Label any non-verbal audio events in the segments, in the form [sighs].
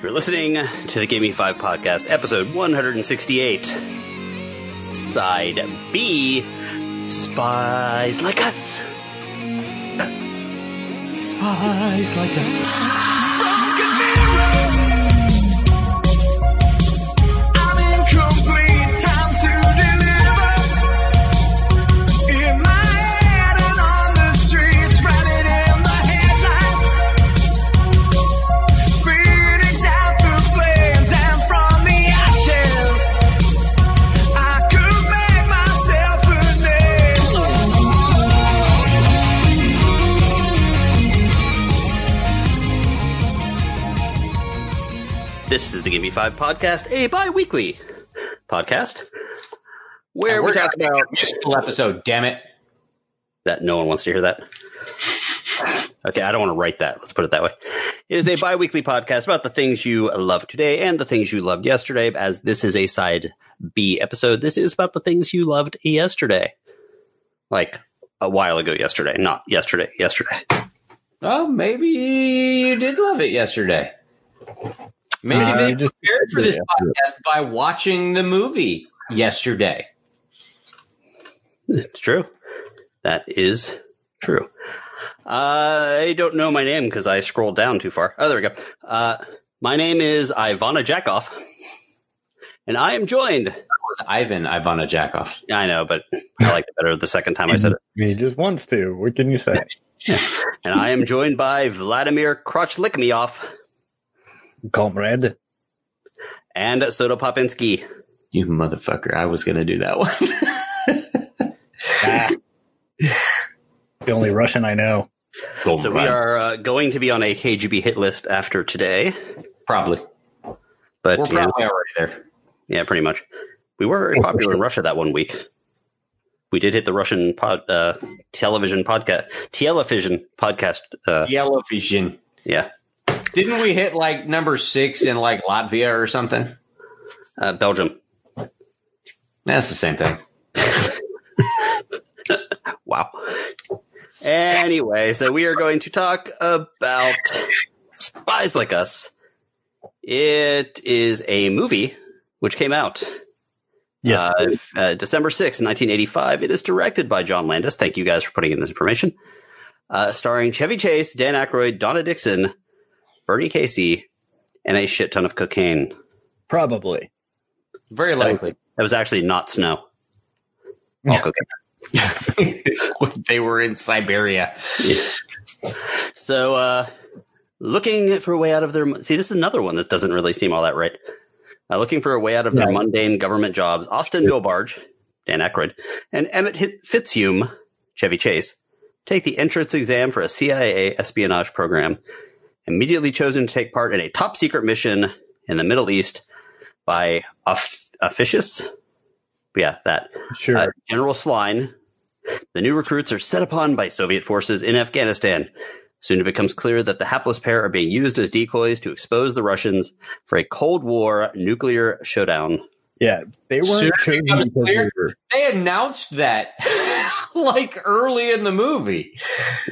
You're listening to the Me 5 podcast, episode 168. Side B Spies Like Us. Spies like us. This is the Give Me 5 podcast, a bi weekly podcast where we We're talk talking about about musical episode. Damn it! that. No one wants to hear that. Okay, I don't want to write that. Let's put it that way. It is a bi weekly podcast about the things you love today and the things you loved yesterday. As this is a side B episode, this is about the things you loved yesterday. Like a while ago yesterday, not yesterday, yesterday. Oh, maybe you did love it yesterday. Maybe Uh, they just- prepared for this yeah. podcast by watching the movie yesterday. It's true. That is true. I don't know my name because I scrolled down too far. Oh, there we go. Uh, my name is Ivana Jackoff, and I am joined. It was Ivan Ivana Jackoff. I know, but I like it better the second time I said it. He just wants to. What can you say? [laughs] And I am joined by Vladimir Crotch Lick Me Off Comrade. and Soda Popinski. You motherfucker! I was gonna do that one. Ah. the only Russian I know. Gold So we are uh, going to be on a KGB hit list after today, probably but we're you know, probably already there. Yeah, pretty much. We were very popular in Russia that one week. We did hit the Russian pod, uh, television podcast, television podcast. Uh, Television. yeah, Didn't we hit like number six in like Latvia or something? uh, Belgium. That's the same thing. [laughs] Wow. Anyway, so we are going to talk about Spies Like Us. It is a movie which came out Yes. uh, uh, December sixth, 1985. It is directed by John Landis. Thank you guys for putting in this information. Uh, starring Chevy Chase, Dan Aykroyd, Donna Dixon, Bernie Casey, and a shit ton of cocaine. Probably. Very likely. That was actually not snow. All cocaine. [laughs] they were in Siberia. So, uh, looking for a way out of their see, this is another one that doesn't really seem all that right. Uh, looking for a way out of their No. mundane government jobs, Austin Millbarge, Dan Aykroyd, and Emmett Hit- Fitzhume, Chevy Chase, take the entrance exam for a CIA espionage program. Immediately chosen to take part in a top secret mission in the Middle East by Officious. Yeah, that Sure. uh, General Sline. The new recruits are set upon by Soviet forces in Afghanistan. Soon it becomes clear that the hapless pair are being used as decoys to expose the Russians for a Cold War nuclear showdown. yeah. They weren't chosen becomes because clear. they were. They announced that [laughs] like early in the movie.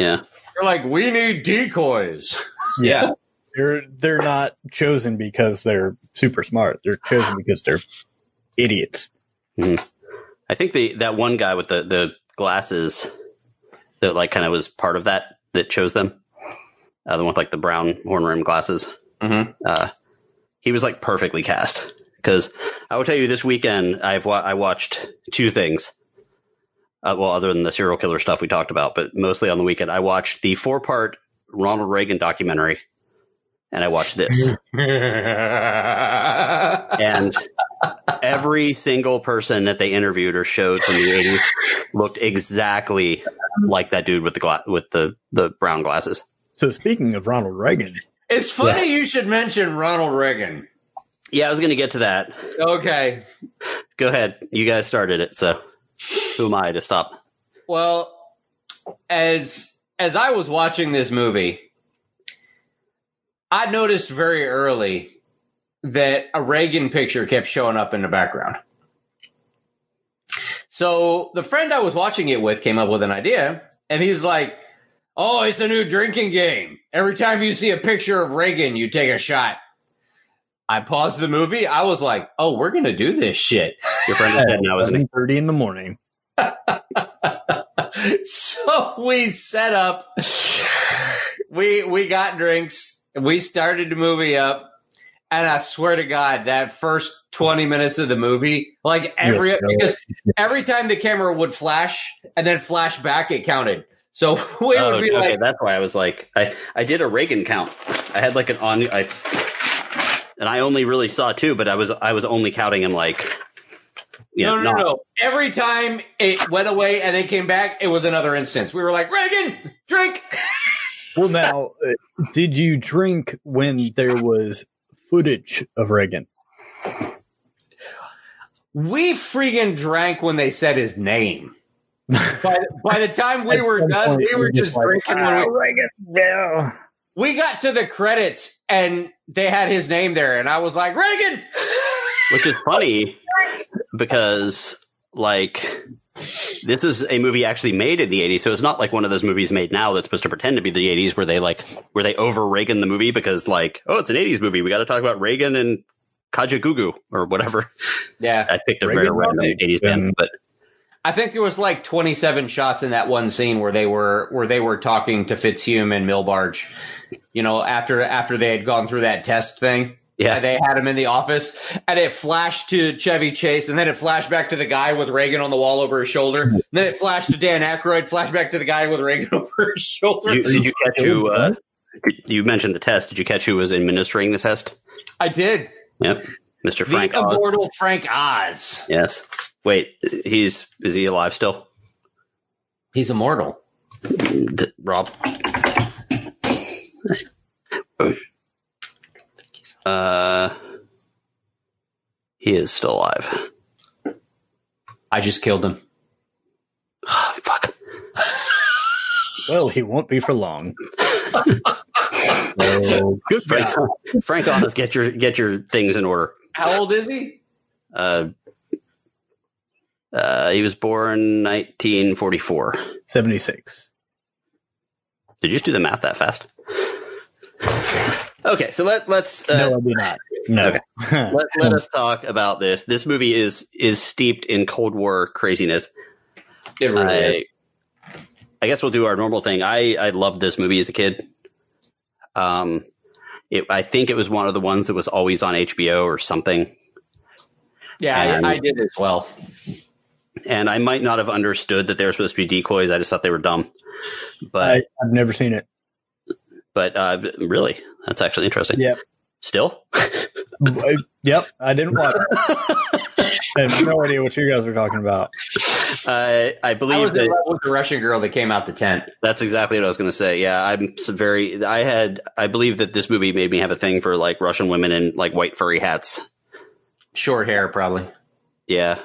Yeah. They're like, we need decoys. [laughs] Yeah. They're they're not chosen because they're super smart. They're chosen because they're idiots. I think the that one guy with the, the glasses that like kind of was part of that that chose them. Uh, the one with like the brown horn rim glasses. Mm-hmm. uh, he was like perfectly cast. Because I will tell you, this weekend I've wa- I watched two things. Uh, well, other than the serial killer stuff we talked about, but mostly on the weekend, I watched the four part Ronald Reagan documentary, and I watched this. [laughs] and every single person that they interviewed or showed from the '80s looked exactly like that dude with the gla- with the the brown glasses. So speaking of Ronald Reagan, it's funny you should mention Ronald Reagan. Yeah, I was going to get to that. Okay. Go ahead. You guys started it, so who am I to stop? Well, as as I was watching this movie, I noticed very early that a Reagan picture kept showing up in the background. So the friend I was watching it with came up with an idea, and he's like, "Oh, it's a new drinking game. Every time you see a picture of Reagan, you take a shot." I paused the movie. I was like, "Oh, we're gonna do this shit." Your friend was dead now, isn't he? Thirty in the morning. [laughs] so we set up. We we got drinks. We started the movie up, and I swear to God, that first twenty minutes of the movie, like every Yeah. because every time the camera would flash and then flash back, it counted. So [laughs] we Oh, would be okay, like, that's why I was like, I, I did a Reagan count. I had like an on, I, and I only really saw two, but I was I was only counting him like, you know, no, no, not- no, no. Every time it went away and then came back, it was another instance. We were like, Reagan, drink. Well, now, uh, did you drink when there was footage of Reagan? We freaking drank when they said his name. By, by the time we were done, we were just drinking. when we, Reagan. Yeah. We got to the credits and they had his name there, and I was like, Reagan. [laughs] which is funny because like this is a movie actually made in the 80s so it's not like one of those movies made now that's supposed to pretend to be the 80s where they like where they over reagan the movie because like oh it's an 80s movie. We got to talk about reagan and Kajagoogoo or whatever. Yeah, i picked a very random 80s band but I think there was like 27 shots in that one scene where they were where they were talking to Fitzhume and Millbarge. You know, after after they had gone through that test thing. yeah they had him in the office, and it flashed to Chevy Chase, and then it flashed back to the guy with Reagan on the wall over his shoulder. And then it flashed to Dan Aykroyd, flashed back to the guy with Reagan [laughs] over his shoulder. did you, did you catch who uh, you mentioned the test did you catch who was administering the test I did. yep mr frank the Oz. immortal Frank Oz. yes wait he's is he alive still He's immortal. D- rob uh he is still alive I just killed him. fuck Well, he won't be for long. so, [laughs] good frank, job. frank Oz, get your get your things in order How old is he? uh uh he was born 1944 76. did you just do the math that fast okay so let, let's uh, no, I do not. No. [laughs] let, let us talk about this. This movie is is steeped in Cold War craziness. It really is. I, I guess we'll do our normal thing. I I loved this movie as a kid. Um, it, I think it was one of the ones that was always on HBO or something, Yeah, and- I, I did as well. And I might not have understood that they were supposed to be decoys. I just thought they were dumb. But I, I've never seen it. but uh, really, that's actually interesting. Yep. Still, I- yep, I didn't watch it. I have no idea what you guys are talking about. uh, I I believe was in that love with the Russian girl that came out the tent. That's exactly what I was going to say. Yeah, I'm very. I had. I believe that this movie made me have a thing for like Russian women in like white furry hats. Short hair, probably. Yeah.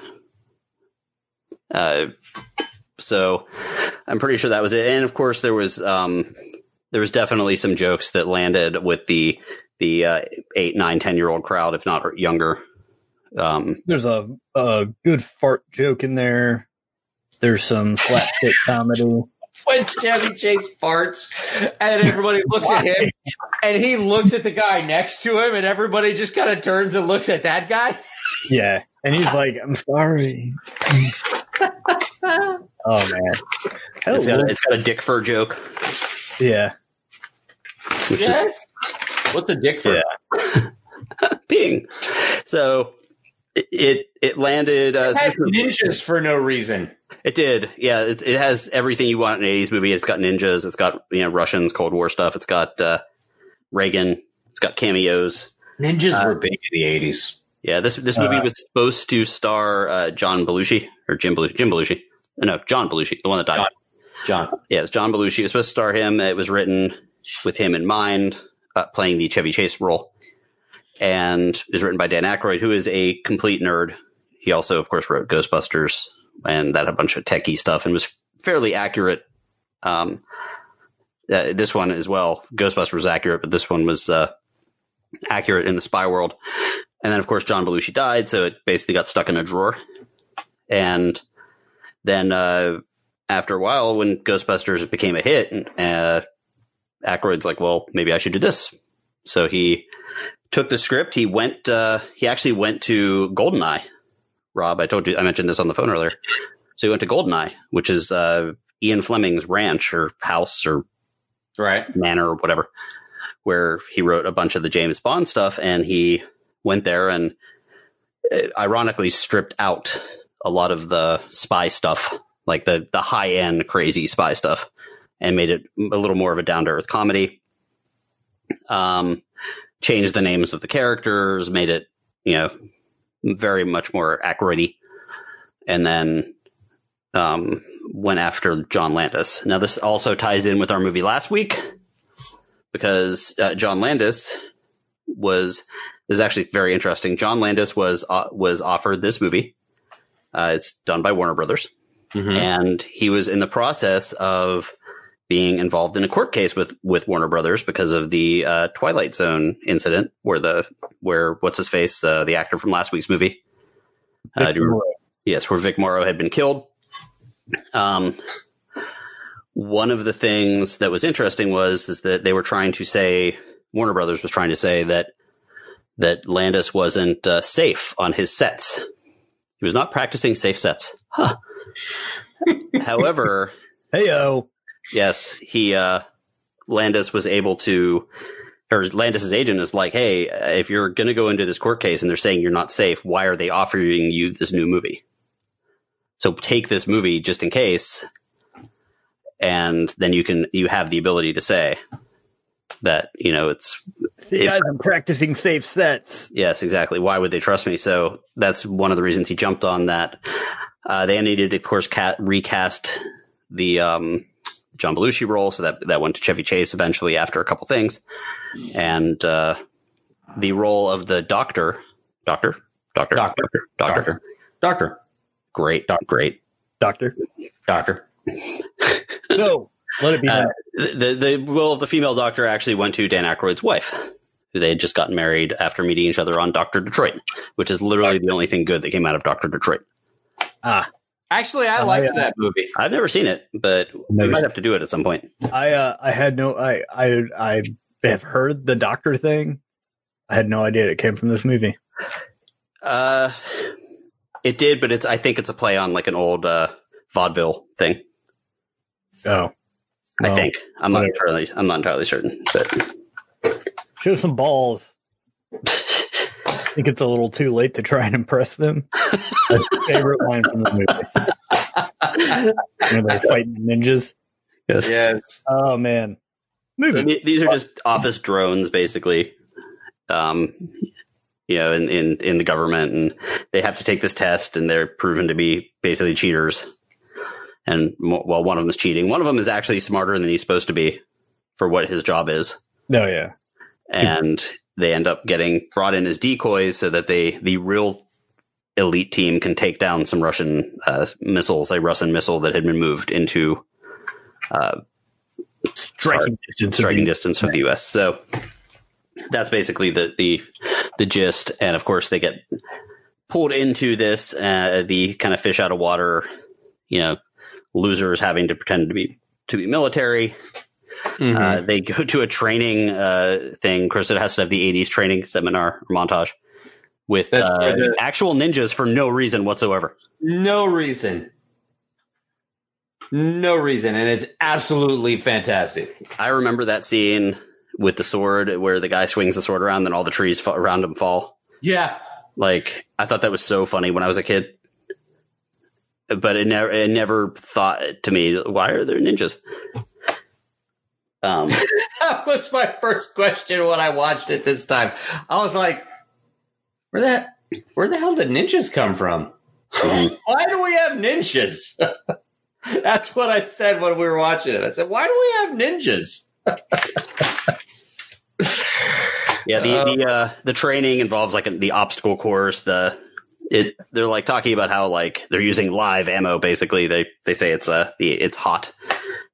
Uh, so I'm pretty sure that was it. And of course, there was um, there was definitely some jokes that landed with the the uh, eight, nine, ten year old crowd, if not younger. Um, There's a, a good fart joke in there. There's some slapstick [laughs] comedy. When Chevy Chase farts, and everybody looks at him, and he looks at the guy next to him, and everybody just kind of turns and looks at that guy. Yeah. And he's like, I'm sorry. [laughs] oh, man. it's, got a, it's got a dick fur joke, Yeah. which is What's a dick for? Yeah. [laughs] Bing. So it it, it landed. Uh, It had ninjas for no reason. it did. Yeah, it, it has everything you want in an '80s movie. It's got ninjas. It's got you know Russians, Cold War stuff. It's got uh, Reagan. It's got cameos. Ninjas Uh, were big in the eighties. Yeah, this this movie Uh, was supposed to star uh, John Belushi or Jim Belushi. Jim Belushi. No, John Belushi, the one that died. John. John. Yeah, it's John Belushi. It was supposed to star him. It was written with him in mind, uh, playing the Chevy Chase role, and was written by Dan Aykroyd, who is a complete nerd. He also, of course, wrote Ghostbusters and that a bunch of techie stuff, and was fairly accurate. Um, uh, this one as well. Ghostbusters was accurate, but this one was uh, accurate in the spy world. And then, of course, John Belushi died, so it basically got stuck in a drawer. And then uh, after a while, when Ghostbusters became a hit, uh, Aykroyd's like, well, maybe I should do this. So he took the script. He went. Uh, he actually went to Goldeneye. Rob, I told you I mentioned this on the phone earlier. So he went to Goldeneye, which is uh, Ian Fleming's ranch or house or Right. manor or whatever, where he wrote a bunch of the James Bond stuff, and he went there and uh, ironically stripped out a lot of the spy stuff, like the the high end crazy spy stuff, and made it a little more of a down to earth comedy. Um, changed the names of the characters, made it you know very much more accurate, and then um, went after John Landis. Now, this also ties in with our movie last week because uh, John Landis was this is actually very interesting. John Landis was uh, was offered this movie. Uh, it's done by Warner Brothers, Mhm. and he was in the process of being involved in a court case with with Warner Brothers because of the uh, Twilight Zone incident, where the where what's his face, uh, the actor from last week's movie, uh, do you remember- yes, where Vic Morrow had been killed. Um, one of the things that was interesting was is that they were trying to say Warner Brothers was trying to say that that Landis wasn't uh, safe on his sets. He was not practicing safe sets. Huh. [laughs] However, Hey yo. yes, he uh, Landis was able to, or Landis's agent is like, hey, if you're going to go into this court case and they're saying you're not safe, why are they offering you this new movie? So take this movie just in case, and then you can you have the ability to say that you know it's If- guys, I'm practicing safe sets. Yes, exactly. Why would they trust me? So that's one of the reasons he jumped on that. Uh, they needed, of course, cat, recast the um, John Belushi role, so that that went to Chevy Chase eventually after a couple things, and uh, the role of the doctor, doctor, doctor, Doctor. doctor, doctor, Doctor. Doctor. great, great. Doctor. Doctor. No. Let it be Uh, the the role of the female doctor actually went to Dan Aykroyd's wife, who they had just gotten married after meeting each other on Doctor Detroit, which is literally the only thing good that came out of Doctor Detroit. Ah, Actually, I Oh, liked yeah. that movie. I've never seen it, but we might have to do it at some point. I uh, I had no I I I have heard the doctor thing. I had no idea it came from this movie. Uh, it did, but it's I think it's a play on like an old uh, vaudeville thing. I think I'm not entirely I'm not entirely certain, but show some balls. I [laughs] think it's a little too late to try and impress them. [laughs] That's my favorite line from the movie. When they're fighting ninjas. yes. Yes. Oh man, So movie. the- these are just office drones, basically. Um, you know, in, in in the government, and they have to take this test, and they're proven to be basically cheaters. And well, one of them is cheating. One of them is actually smarter than he's supposed to be for what his job is. Oh yeah, and they end up getting brought in as decoys so that they the real elite team can take down some Russian uh, missiles, a Russian missile that had been moved into uh, striking distance. of striking the- distance the U.S. So that's basically the the the gist, and of course they get pulled into this uh, the kind of fish out of water, you know, losers having to pretend to be to be military. Mm-hmm. Uh, they go to a training uh, thing. It has to have the 80s training seminar or montage with uh, the- actual ninjas for no reason whatsoever. no reason. No reason. And it's absolutely fantastic. I remember that scene with the sword where the guy swings the sword around and all the trees fa- around him fall. Yeah. Like, I thought that was so funny when I was a kid. But it never, it never thought to me, why are there ninjas? Um, [laughs] That was my first question when I watched it this time. I was like, where that where the hell did ninjas come from? [laughs] why do we have ninjas? [laughs] That's what I said when we were watching it. I said, why do we have ninjas? Yeah, the the uh, the training involves like the obstacle course. The it they're like talking about how like they're using live ammo. Basically, they they say it's uh it's hot.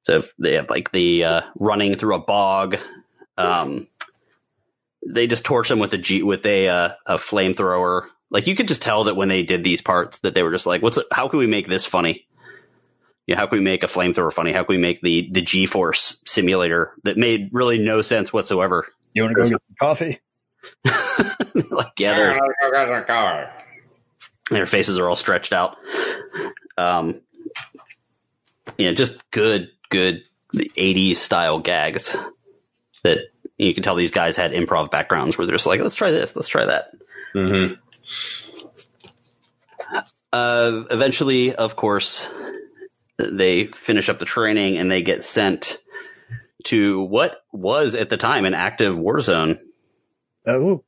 So they have like the uh, running through a bog. Um, they just torch them with a G with a uh, a flamethrower. Like you could just tell that when they did these parts that they were just like, what's how can we make this funny? Yeah, how can we make a flamethrower funny? How can we make the the G force simulator that made really no sense whatsoever? You want to go get some coffee? [laughs] like yeah, they're, their faces are all stretched out. Um, you know, just good, good '80s style gags that you can tell these guys had improv backgrounds where they're just like, let's try this, let's try that. Mm-hmm. Uh, eventually, of course, they finish up the training and they get sent to what was at the time an active war zone. Oh,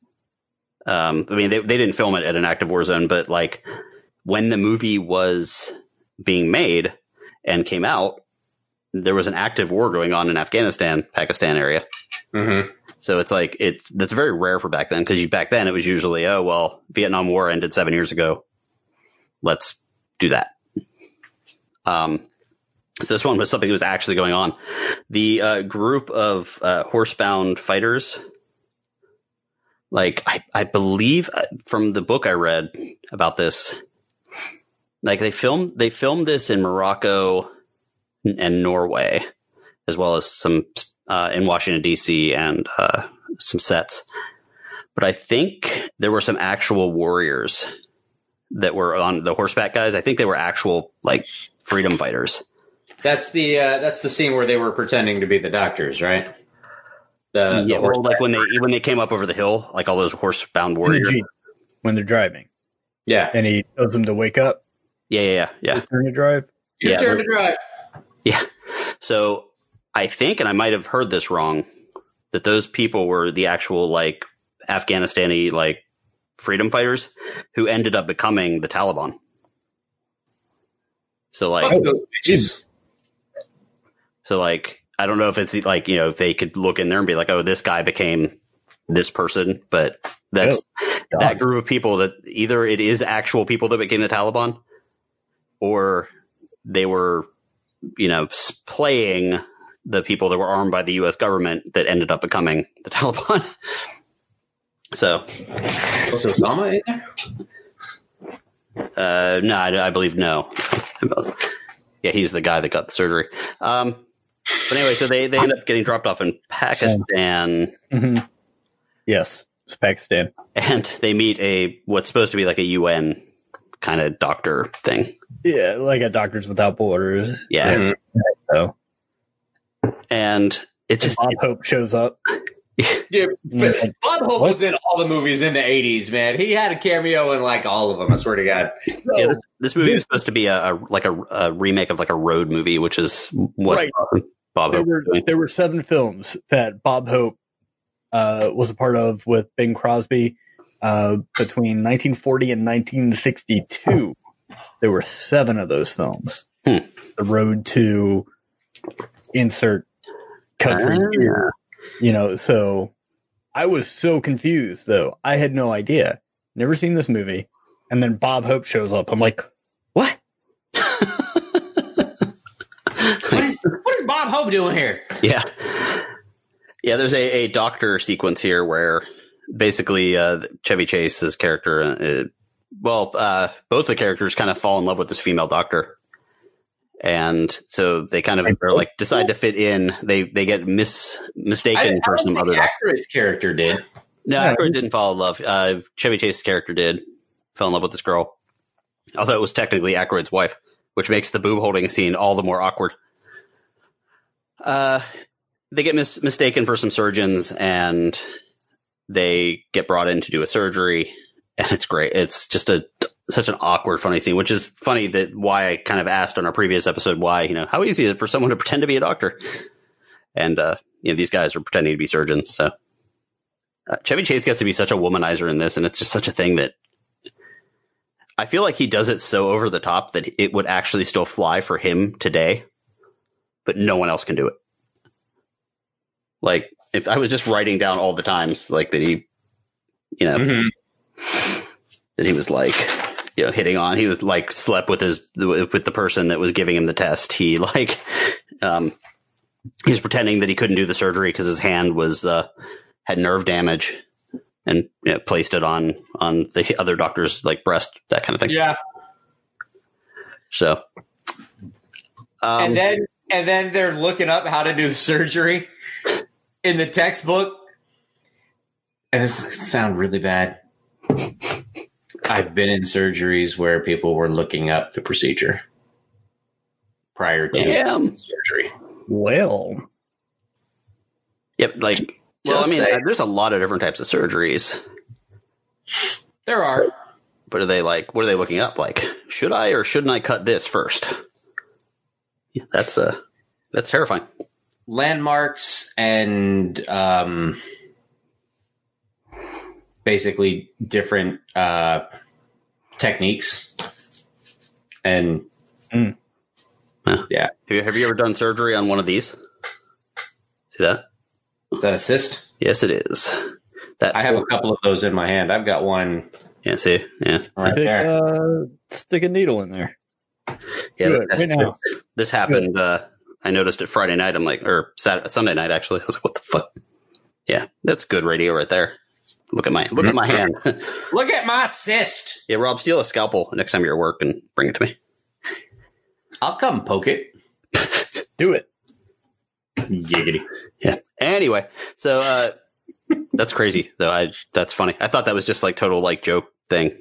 Um, I mean, they, they didn't film it at an active war zone, but like when the movie was being made and came out, there was an active war going on in Afghanistan, Pakistan area. Mm-hmm. So it's like it's that's very rare for back then because back then it was usually oh well Vietnam War ended seven years ago, let's do that. Um, so this one was something that was actually going on. The uh, group of uh, horsebound fighters, like I, I believe uh, from the book I read about this, like they filmed they filmed this in Morocco and Norway, as well as some uh, in Washington D.C. and uh, some sets. But I think there were some actual warriors that were on the horseback guys. I think they were actual like freedom fighters. That's the uh, that's the scene where they were pretending to be the doctors, right? Mm, the, yeah, the well, horse- like when they when they came up over the hill, like all those horsebound in the warriors. Jeep when they're driving, yeah. and he tells them to wake up. Yeah, yeah, yeah, yeah. His turn to drive. Your Yeah, turn but- to drive. Yeah. So I think, and I might have heard this wrong, that those people were the actual like Afghanistani like freedom fighters who ended up becoming the Taliban. So like, Fuck those bitches. so like, I don't know if it's like you know if they could look in there and be like, oh, this guy became this person, but that's that group of people that either it is actual people that became the Taliban, or they were, you know, playing the people that were armed by the U.S. government that ended up becoming the [laughs] Taliban. so, Was Osama in there? uh, no, I, I believe no. [laughs] Yeah, he's the guy that got the surgery. Um, but anyway, so they, they end up getting dropped off in Pakistan. hmm Yes, it's Pakistan. and they meet a what's supposed to be like a UN kind of doctor thing. Yeah, like a Doctors Without Borders. Yeah, Mhm. So and it just Bob Hope shows up. [laughs] Yeah, Mm. Bob Hope What? was in all the movies in the '80s. Man, he had a cameo in like all of them. I swear to God. yeah, this, this movie is supposed to be a, a like a, a remake of like a road movie, which is what Right. Bob There Hope were there were seven films that Bob Hope uh, was a part of with Bing Crosby uh, between 1940 and 1962. There were seven of those films. Hmm. The Road to insert country, Ah. here, you know. So I was so confused, though. I had no idea. Never seen this movie, and then Bob Hope shows up. I'm like, what? What is, what is Bob Hope doing here? yeah, yeah. There's a, a doctor sequence here where basically uh, Chevy Chase's character, uh, well, uh, both the characters kind of fall in love with this female doctor. And so they kind of are like decide to fit in. They they get mis mistaken I, for I some don't other think doctor. Aykroyd's character did. No, Yeah. Aykroyd didn't fall in love. Uh, Chevy Chase's character did fell in love with this girl. Although it was technically Aykroyd's wife, which makes the boob holding scene all the more awkward. Uh, they get mis- mistaken for some surgeons, and they get brought in to do a surgery, and it's great. It's just a such an awkward, funny scene, which is funny that why I kind of asked on our previous episode why you know how easy is it for someone to pretend to be a doctor, and uh, you know these guys are pretending to be surgeons, so. Uh, Chevy Chase gets to be such a womanizer in this, and it's just such a thing that I feel like he does it so over the top that it would actually still fly for him today, but no one else can do it. Like if I was just writing down all the times like that he, you know, Mm-hmm. that he was like, you know, hitting on. He was like slept with his with the person that was giving him the test. He [laughs] like, um, he was pretending that he couldn't do the surgery because his hand was uh, had nerve damage, and you know, placed it on on the other doctor's like breast, that kind of thing. Yeah, So, um, and then and then they're looking up how to do the surgery in the textbook. and this sound really bad. I've been in surgeries where people were looking up the procedure prior to Damn. surgery. Well, Yep. Like, well, I mean, saying. Uh, there's a lot of different types of surgeries. There are. But are they like? What are they looking up? Like, should I or shouldn't I cut this first? Yeah, that's uh, that's terrifying. landmarks and um, basically different uh, techniques. And Have you, have you ever done surgery on one of these? See that? is that a cyst? Yes, it is. That I have a couple of those in my hand. I've got one Yeah, see, yeah, right stick, there. uh, stick a needle in there. Yeah. Do that- right now. This happened. Uh, I noticed it Friday night. I'm like, or Saturday, Sunday night actually. [laughs] I was like, what the fuck? Yeah, that's good radio right there. Look at my look at my hand. [laughs] Look at my cyst. yeah, Rob, steal a scalpel next time you're at work and bring it to me. I'll come poke it. [laughs] Do it. Giggity. Yeah. Anyway, so uh that's crazy though. I that's funny. I thought that was just like total like joke thing.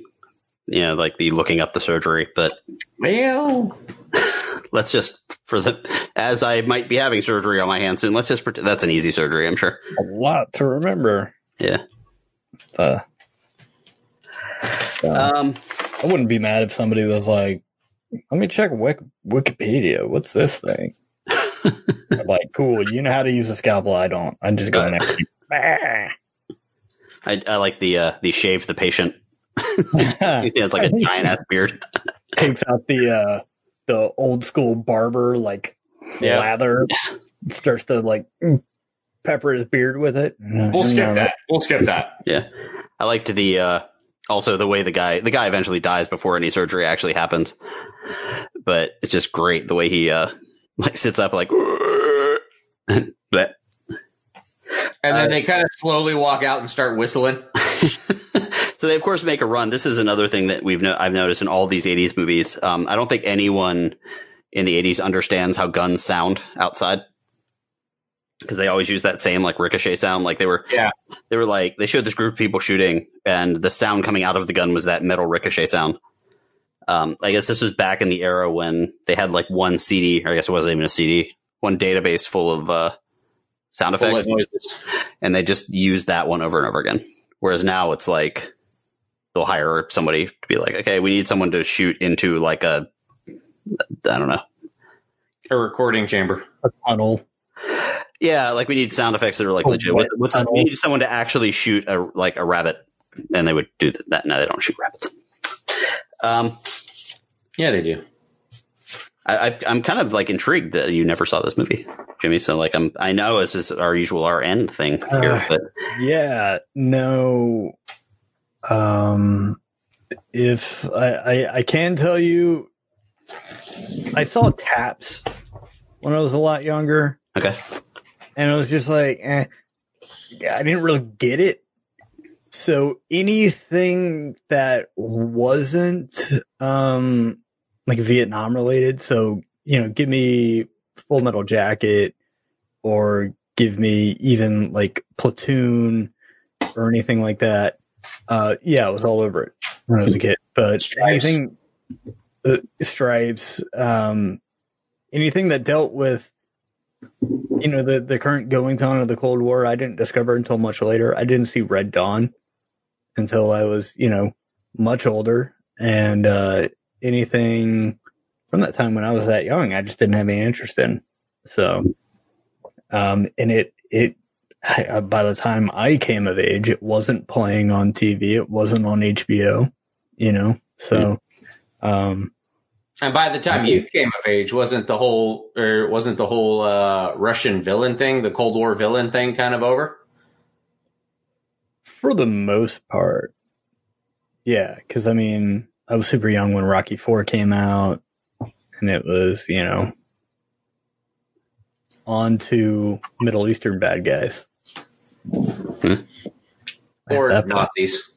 You know, like the looking up the surgery, but Well, [laughs] let's just for the as I might be having surgery on my hand soon. Let's just pretend that's an easy surgery. I'm sure. A lot to remember. Yeah. Uh, uh, Um. I wouldn't be mad if somebody was like, "Let me check Wik- Wikipedia. What's this thing?" [laughs] Like, cool. You know how to use a scalpel. I don't. I just go in there. I, I like the uh the shave the patient. [laughs] yeah, it's like a giant ass beard. [laughs] Takes out the uh, the old school barber like Yeah. lather. [laughs] Starts to like pepper his beard with it. we'll skip that. We'll skip that. Yeah. I liked the uh also the way the guy the guy eventually dies before any surgery actually happens. But it's just great the way he uh like sits up like but And then Uh, they kind of slowly walk out and start whistling. So they of course make a run. This is another thing that we've no- I've noticed in all these 80s movies. Um, I don't think anyone in the 80s understands how guns sound outside because they always use that same like ricochet sound. Like they were, Yeah. they were like they showed this group of people shooting, and the sound coming out of the gun was that metal ricochet sound. Um, I guess this was back in the era when they had like one CD, or I guess it wasn't even a CD, one database full of uh, sound effects Bullet noises. and they just used that one over and over again. Whereas now it's like they'll hire somebody to be like, okay, we need someone to shoot into like a, I don't know. A recording chamber. a tunnel. Yeah, like we need sound effects that are like Oh, legit. wet What's, tunnel. we need someone to actually shoot a like a rabbit, and they would do that. No, they don't shoot rabbits. Um, Yeah, they do. I, I, I'm kind of like intrigued that you never saw this movie, Jimmy. So like, I'm I know this is our usual our end thing here, Uh, but Yeah, no. Um, if I, I I can tell you, I saw Taps when I was a lot younger, okay, and it was just like, eh, I didn't really get it. So anything that wasn't um like Vietnam related, so you know, give me Full Metal Jacket or give me even like Platoon or anything like that. Uh, yeah, I was all over it when I was a kid. But Stripes. anything, uh, stripes, um, anything that dealt with, you know, the the current goings on of the Cold War, I didn't discover until much later. I didn't see Red Dawn until I was, you know, much older, and uh, anything from that time when I was that young, I just didn't have any interest in. So, um, and it it I, uh, by the time I came of age, it wasn't playing on TV. It wasn't on HBO. You know, so um, And by the time you came of age, wasn't the whole or wasn't the whole uh, Russian villain thing, the Cold War villain thing, kind of over? for the most part, yeah. Because I mean, I was super young when Rocky Four came out, and it was you know on to Middle Eastern bad guys. Or that point. Nazis?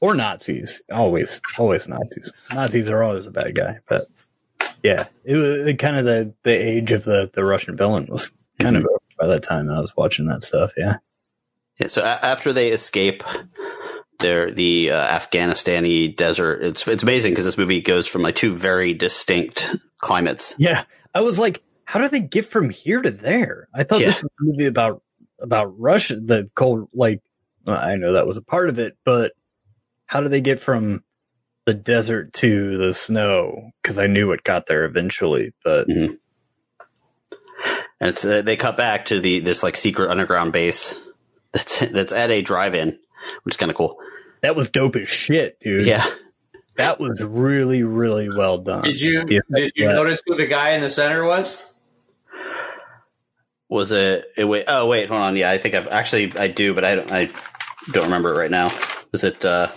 or Nazis. Always, always Nazis. Nazis are always a bad guy. But yeah, it was it kind of the the age of the the Russian villain was kind of over by that time. I was watching that stuff. Yeah, Yeah, so a- after they escape their the uh, Afghanistani desert, it's it's amazing because this movie goes from like two very distinct climates. Yeah, I was like, how do they get from here to there? I thought Yeah. this was a movie about about Russia, the cold. Like, well, I know that was a part of it, but how do they get from the desert to the snow? Because I knew it got there eventually, but And it's uh, they cut back to the this like secret underground base that's that's at a drive-in, which is kind of cool. that was dope as shit, dude. Yeah, that was really, really well done. Did you Yeah, did you yeah. notice who the guy in the center was? Was it, it? Wait, oh wait, hold on. Yeah, I think I've actually I do, but I don't I don't remember it right now. Was it? uh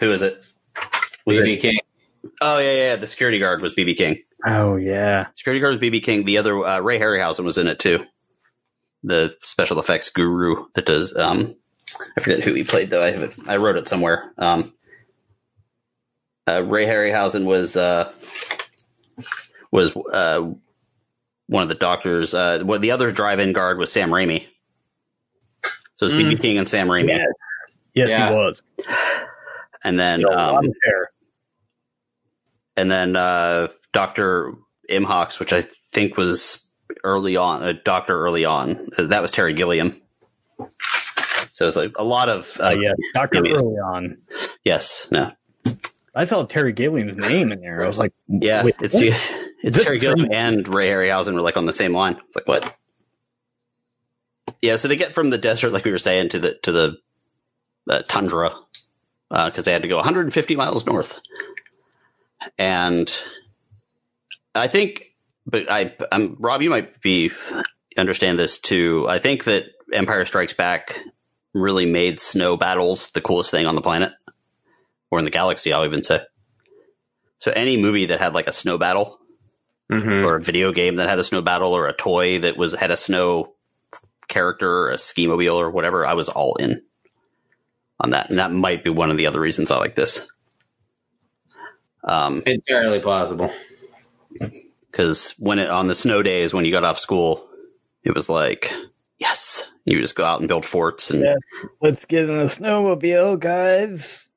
Who is it? Was BB? King. Oh yeah, yeah, yeah. The security guard was BB King. Oh yeah, Security guard was BB King. The other uh, Ray Harryhausen was in it too. The special effects guru that does. um I forget who he played though. I have it, I wrote it somewhere. Um, uh, Ray Harryhausen was uh, was uh, one of the doctors. Uh, well, the other drive-in guard was Sam Raimi. So it's BB King and Sam Raimi, yes, yes, Yeah. he was. and then um, and then uh, Doctor Imhaus, which I think was early on, a doctor early on. Uh, That was Terry Gilliam. So it's like a lot of uh, Uh, yeah, Doctor Maybe. early on. yes, no, I saw Terry Gilliam's name in there. I was like, yeah, wait, it's what? It's Terry Gilliam and Ray Harryhausen were like on the same line. It's like what? Yeah, so they get from the desert, like we were saying, to the to the uh, tundra because they had to go 150 miles north, and I think, but I, I'm Rob, you might be understand this too. I think that Empire Strikes Back really made snow battles the coolest thing on the planet or in the galaxy. I'll even say. So any movie that had like a snow battle Mm-hmm. or a video game that had a snow battle or a toy that was had a snow character or a ski mobile or whatever, I was all in on that. And that might be one of the other reasons I like this. Um, Entirely possible. because when it on the snow days when you got off school, it was like yes, you just go out and build forts and Yeah. let's get in a snowmobile, guys.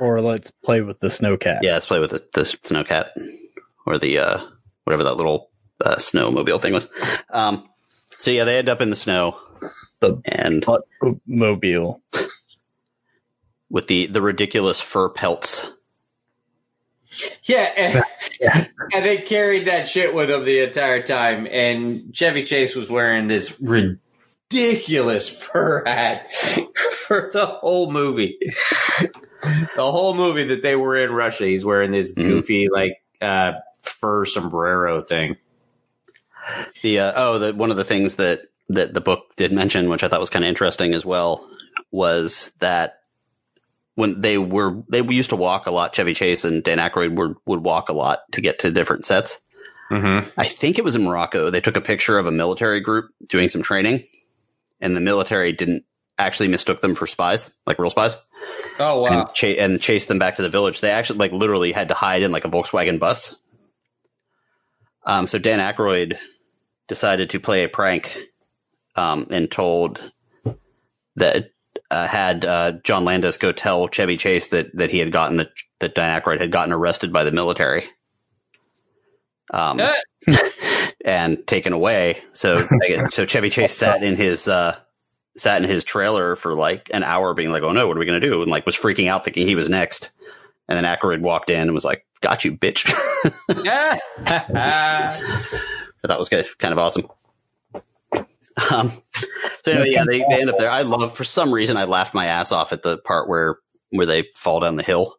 Or let's play with the snowcat. yeah, let's play with the, the snowcat or the uh, whatever that little uh, snowmobile thing was. Um, so yeah, they end up in the snow The and mobile. with the the ridiculous fur pelts. Yeah, and, [laughs] and they carried that shit with them the entire time. And Chevy Chase was wearing this ridiculous fur hat [laughs] for the whole movie. [laughs] the whole movie that they were in Russia, he's wearing this Mhm. goofy like uh, fur sombrero thing. The uh, oh, the one of the things that that the book did mention, which I thought was kind of interesting as well, was that when they were they used to walk a lot. Chevy Chase and Dan Aykroyd would would walk a lot to get to different sets. Mm-hmm. I think it was in Morocco. They took a picture of a military group doing some training, and the military didn't actually mistook them for spies, like real spies, Oh wow! and, cha- and chased them back to the village. They actually like literally had to hide in like a Volkswagen bus. Um, so Dan Aykroyd decided to play a prank, um, and told that uh, had uh, John Landis go tell Chevy Chase that that he had gotten that that Dan Aykroyd had gotten arrested by the military. Um, [laughs] and taken away. So so Chevy Chase sat in his uh, sat in his trailer for like an hour, being like, "Oh no, what are we gonna do?" And like was freaking out, thinking he was next. And then Aykroyd walked in and was like, "Got you, bitch." [laughs] yeah. but that was good, kind of awesome. Um, so anyway, yeah, they, they end up there. I love for some reason I laughed my ass off at the part where where they fall down the hill,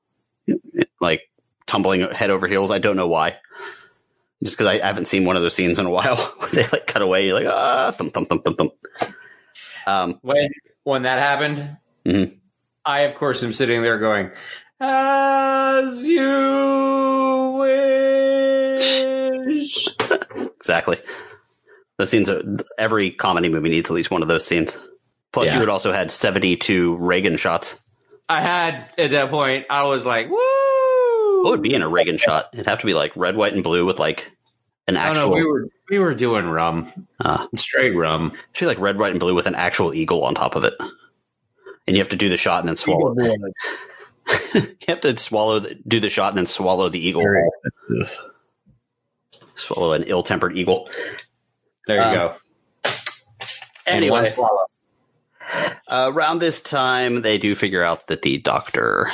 like tumbling head over heels. I don't know why. Just because I haven't seen one of those scenes in a while, [laughs] where they like cut away. You're like ah, thump thump thump thump thump. Um, when when that happened, Mhm. I of course am sitting there going, "As you wish." exactly. Those scenes are every comedy movie needs at least one of those scenes. Plus, Yeah. you had also had seventy two Reagan shots. I had at that point, I was like, "Woo!" What would be in a Reagan shot? It'd have to be like red, white, and blue with like an actual. no, we were We were doing rum, Uh, straight rum. I feel like red, white, and blue with an actual eagle on top of it, and you have to do the shot and then swallow. it. [laughs] you have to swallow, the, do the shot and then swallow the eagle. Very expensive. Swallow an ill-tempered eagle. There you Um, go. In Anyway, swallow. uh, around this time, they do figure out that the doctor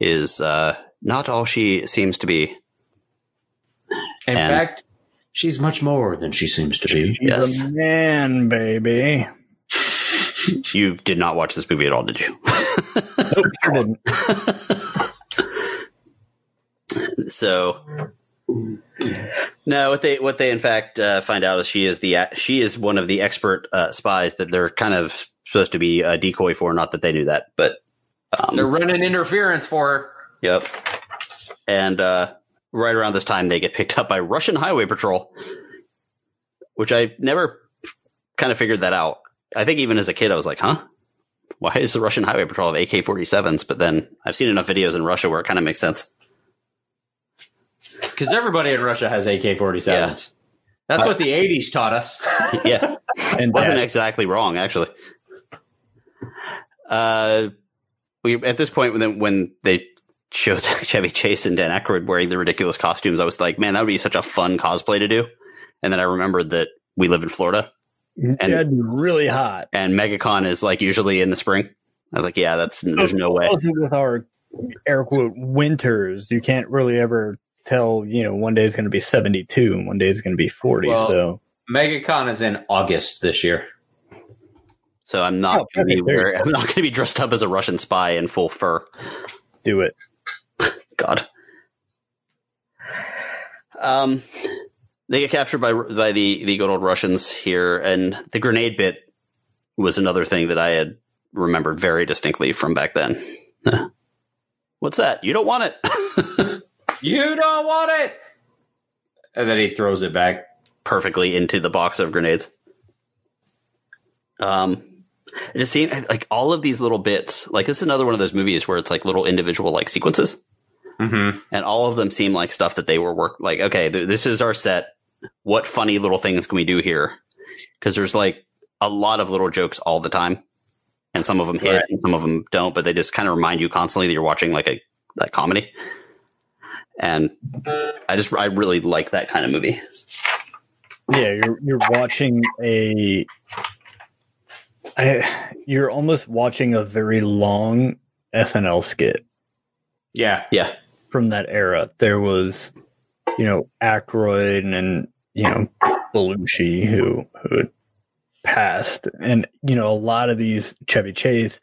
is uh, not all she seems to be. In and- fact, she's much more than she seems to be. He's Yes. a man, baby. [laughs] You did not watch this movie at all, did you? [laughs] Nope, sure didn't. so no what they what they in fact uh, find out is she is the she is one of the expert uh, spies that they're kind of supposed to be a decoy for not that they knew that but um, They're running interference for her. yep and uh, right around this time they get picked up by russian highway patrol which i never kind of figured that out i think even as a kid i was like huh why is the russian highway patrol have ak-47s but then i've seen enough videos in russia where it kind of makes sense Because everybody in Russia has AK 47s. That's what the 80s taught us. [laughs] [laughs] yeah And wasn't dash- exactly wrong actually. Uh, we at this point when when they showed [laughs] Chevy Chase and Dan Aykroyd wearing the ridiculous costumes, I was like, man, that would be such a fun cosplay to do. And then I remembered that we live in Florida That'd be really hot. and MegaCon is like usually in the spring. I was like, yeah, that's there's no way. Also with our air quote winters, you can't really ever tell. You know, one day is going to be seventy-two, and one day is going to be forty. Well- so MegaCon is in August this year. So I'm not Oh, going to be perfect. There you wearing, I'm not going to be dressed up as a Russian spy in full fur. do it. [laughs] God. Um, they get captured by by the the good old Russians here, and the grenade bit was another thing that I had remembered very distinctly from back then. [laughs] What's that? You don't want it. [laughs] You don't want it! And then he throws it back. Perfectly into the box of grenades. Um, it just seemed like all of these little bits. Like this is another one of those movies where it's like little individual like sequences. Mm-hmm. and all of them seem like stuff that they were work like okay th- this is our set what funny little things can we do here because there's like a lot of little jokes all the time and some of them hit Right. and some of them don't but they just kind of remind you constantly that you're watching like a like comedy and i just i really like that kind of movie Yeah, you're you're watching a. I, you're almost watching a very long SNL skit Yeah. yeah from that era. There was, you know, Aykroyd and, you know Belushi who who passed, and you know a lot of these Chevy Chase,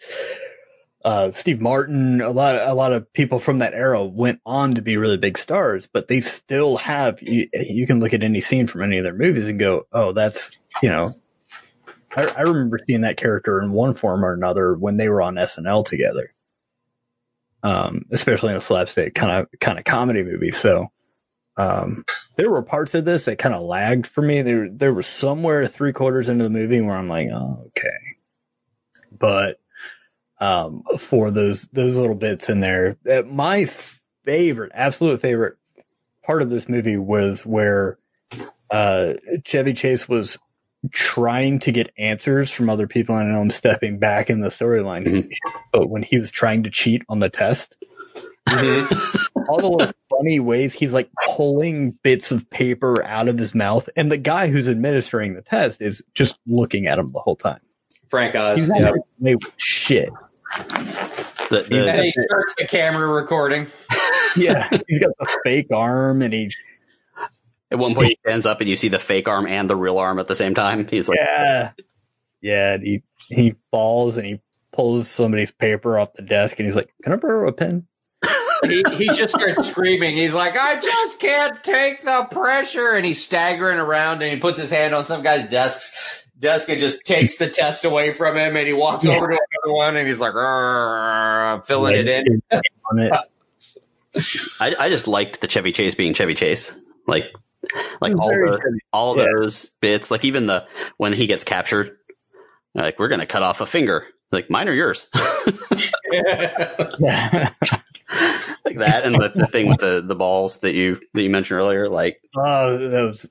uh, Steve Martin, a lot a lot of people from that era went on to be really big stars, but they still have. You, you can look at any scene from any of their movies and go, oh, that's you know. I, I remember seeing that character in one form or another when they were on SNL together um, especially in a slapstick kind of kind of comedy movie. So um, there were parts of this that kind of lagged for me. There there was somewhere three quarters into the movie where I'm like, oh, okay, but um, for those those little bits in there, uh, my favorite, absolute favorite part of this movie was where uh, Chevy Chase was trying to get answers from other people. and I know I'm stepping back in the storyline, Mhm. but when he was trying to cheat on the test, Mm-hmm. [laughs] all the little funny ways he's like pulling bits of paper out of his mouth, and the guy who's administering the test is just looking at him the whole time. Frank Oz. He's not Yeah. getting shit. the, the, And he starts the camera recording. [laughs] Yeah, he's got the fake arm, and he at one point he stands up and you see the fake arm and the real arm at the same time he's like yeah, yeah. He he falls and he pulls somebody's paper off the desk, and he's like, "Can I borrow a pen?" He, he just starts screaming. He's like, I just can't take the pressure. And he's staggering around and he puts his hand on some guy's desk, desk and just takes the test away from him. And he walks Yeah. over to another one and he's like, "Arr," filling it in. [laughs] on it. I, I just liked the Chevy Chase being Chevy Chase like like all the all Yeah. those bits, like even the when he gets captured, like we're gonna cut off a finger. Like mine or yours. [laughs] Like that, and the, the thing with the, the balls that you that you mentioned earlier. Like, [laughs] Oh, those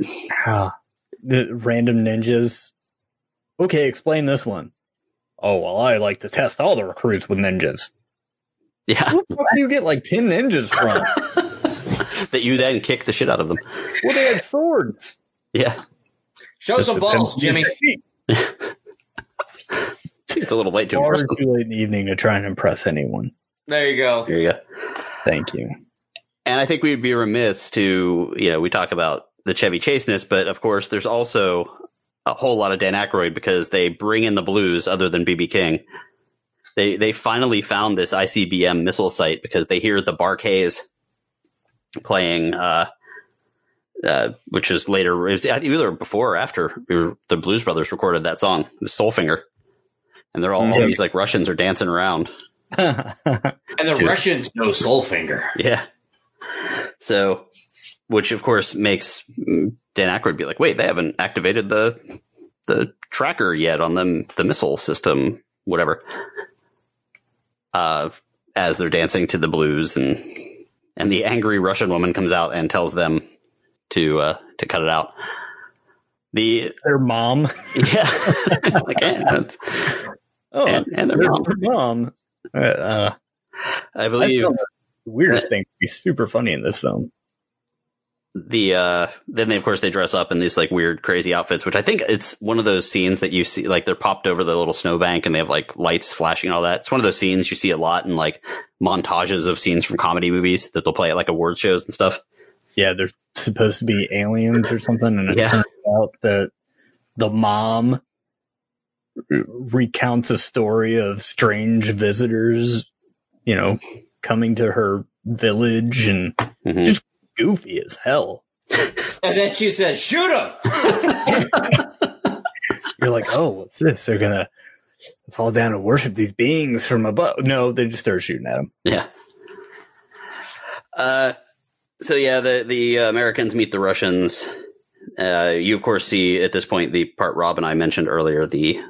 ah, the random ninjas. Okay, explain this one. Oh well, I like to test all the recruits with ninjas. yeah, Where the fuck do you get like ten ninjas from? [laughs] that you then kick the shit out of them. well, they had swords. Yeah, Show some balls, Jimmy. It's a little late to Far impress too late in the evening to try and impress anyone. There you go. There you go. Thank you. And I think we'd be remiss to, you know, we talk about the Chevy Chaseness, but of course, there's also a whole lot of Dan Aykroyd because they bring in the blues other than BB King. They they finally found this ICBM missile site because they hear the Bar-Kays playing, uh, uh, which is later, it was either before or after the Blues Brothers recorded that song, the Soul Finger. And they're all, all these like Russians are dancing around. [laughs] And the Dude. Russians know Soul Finger. Yeah. So, which of course makes mm, Dan Aykroyd be like, wait, they haven't activated the the tracker yet on them the missile system, whatever. Uh, as they're dancing to the blues and and the angry Russian woman comes out and tells them to uh, to cut it out. The their mom. [laughs] yeah, [laughs] like yeah, that's- Oh, And- and their their mom. mom. Uh, uh, I believe weirdest thing to be super funny in this film. the uh then they of course they dress up in these like weird crazy outfits which i think it's one of those scenes that you see like they're popped over the little snowbank and they have like lights flashing and all that it's one of those scenes you see a lot in like montages of scenes from comedy movies that they'll play at like award shows and stuff Yeah, they're supposed to be aliens or something, and it Yeah. turns out that the mom recounts a story of strange visitors, you know, coming to her village and Mhm. goofy as hell. And then she says, shoot him. [laughs] You're like, oh, what's this? They're gonna fall down and worship these beings from above. No, they just start shooting at them. yeah uh so yeah the the uh, americans meet the russians uh you of course see at this point the part rob and i mentioned earlier the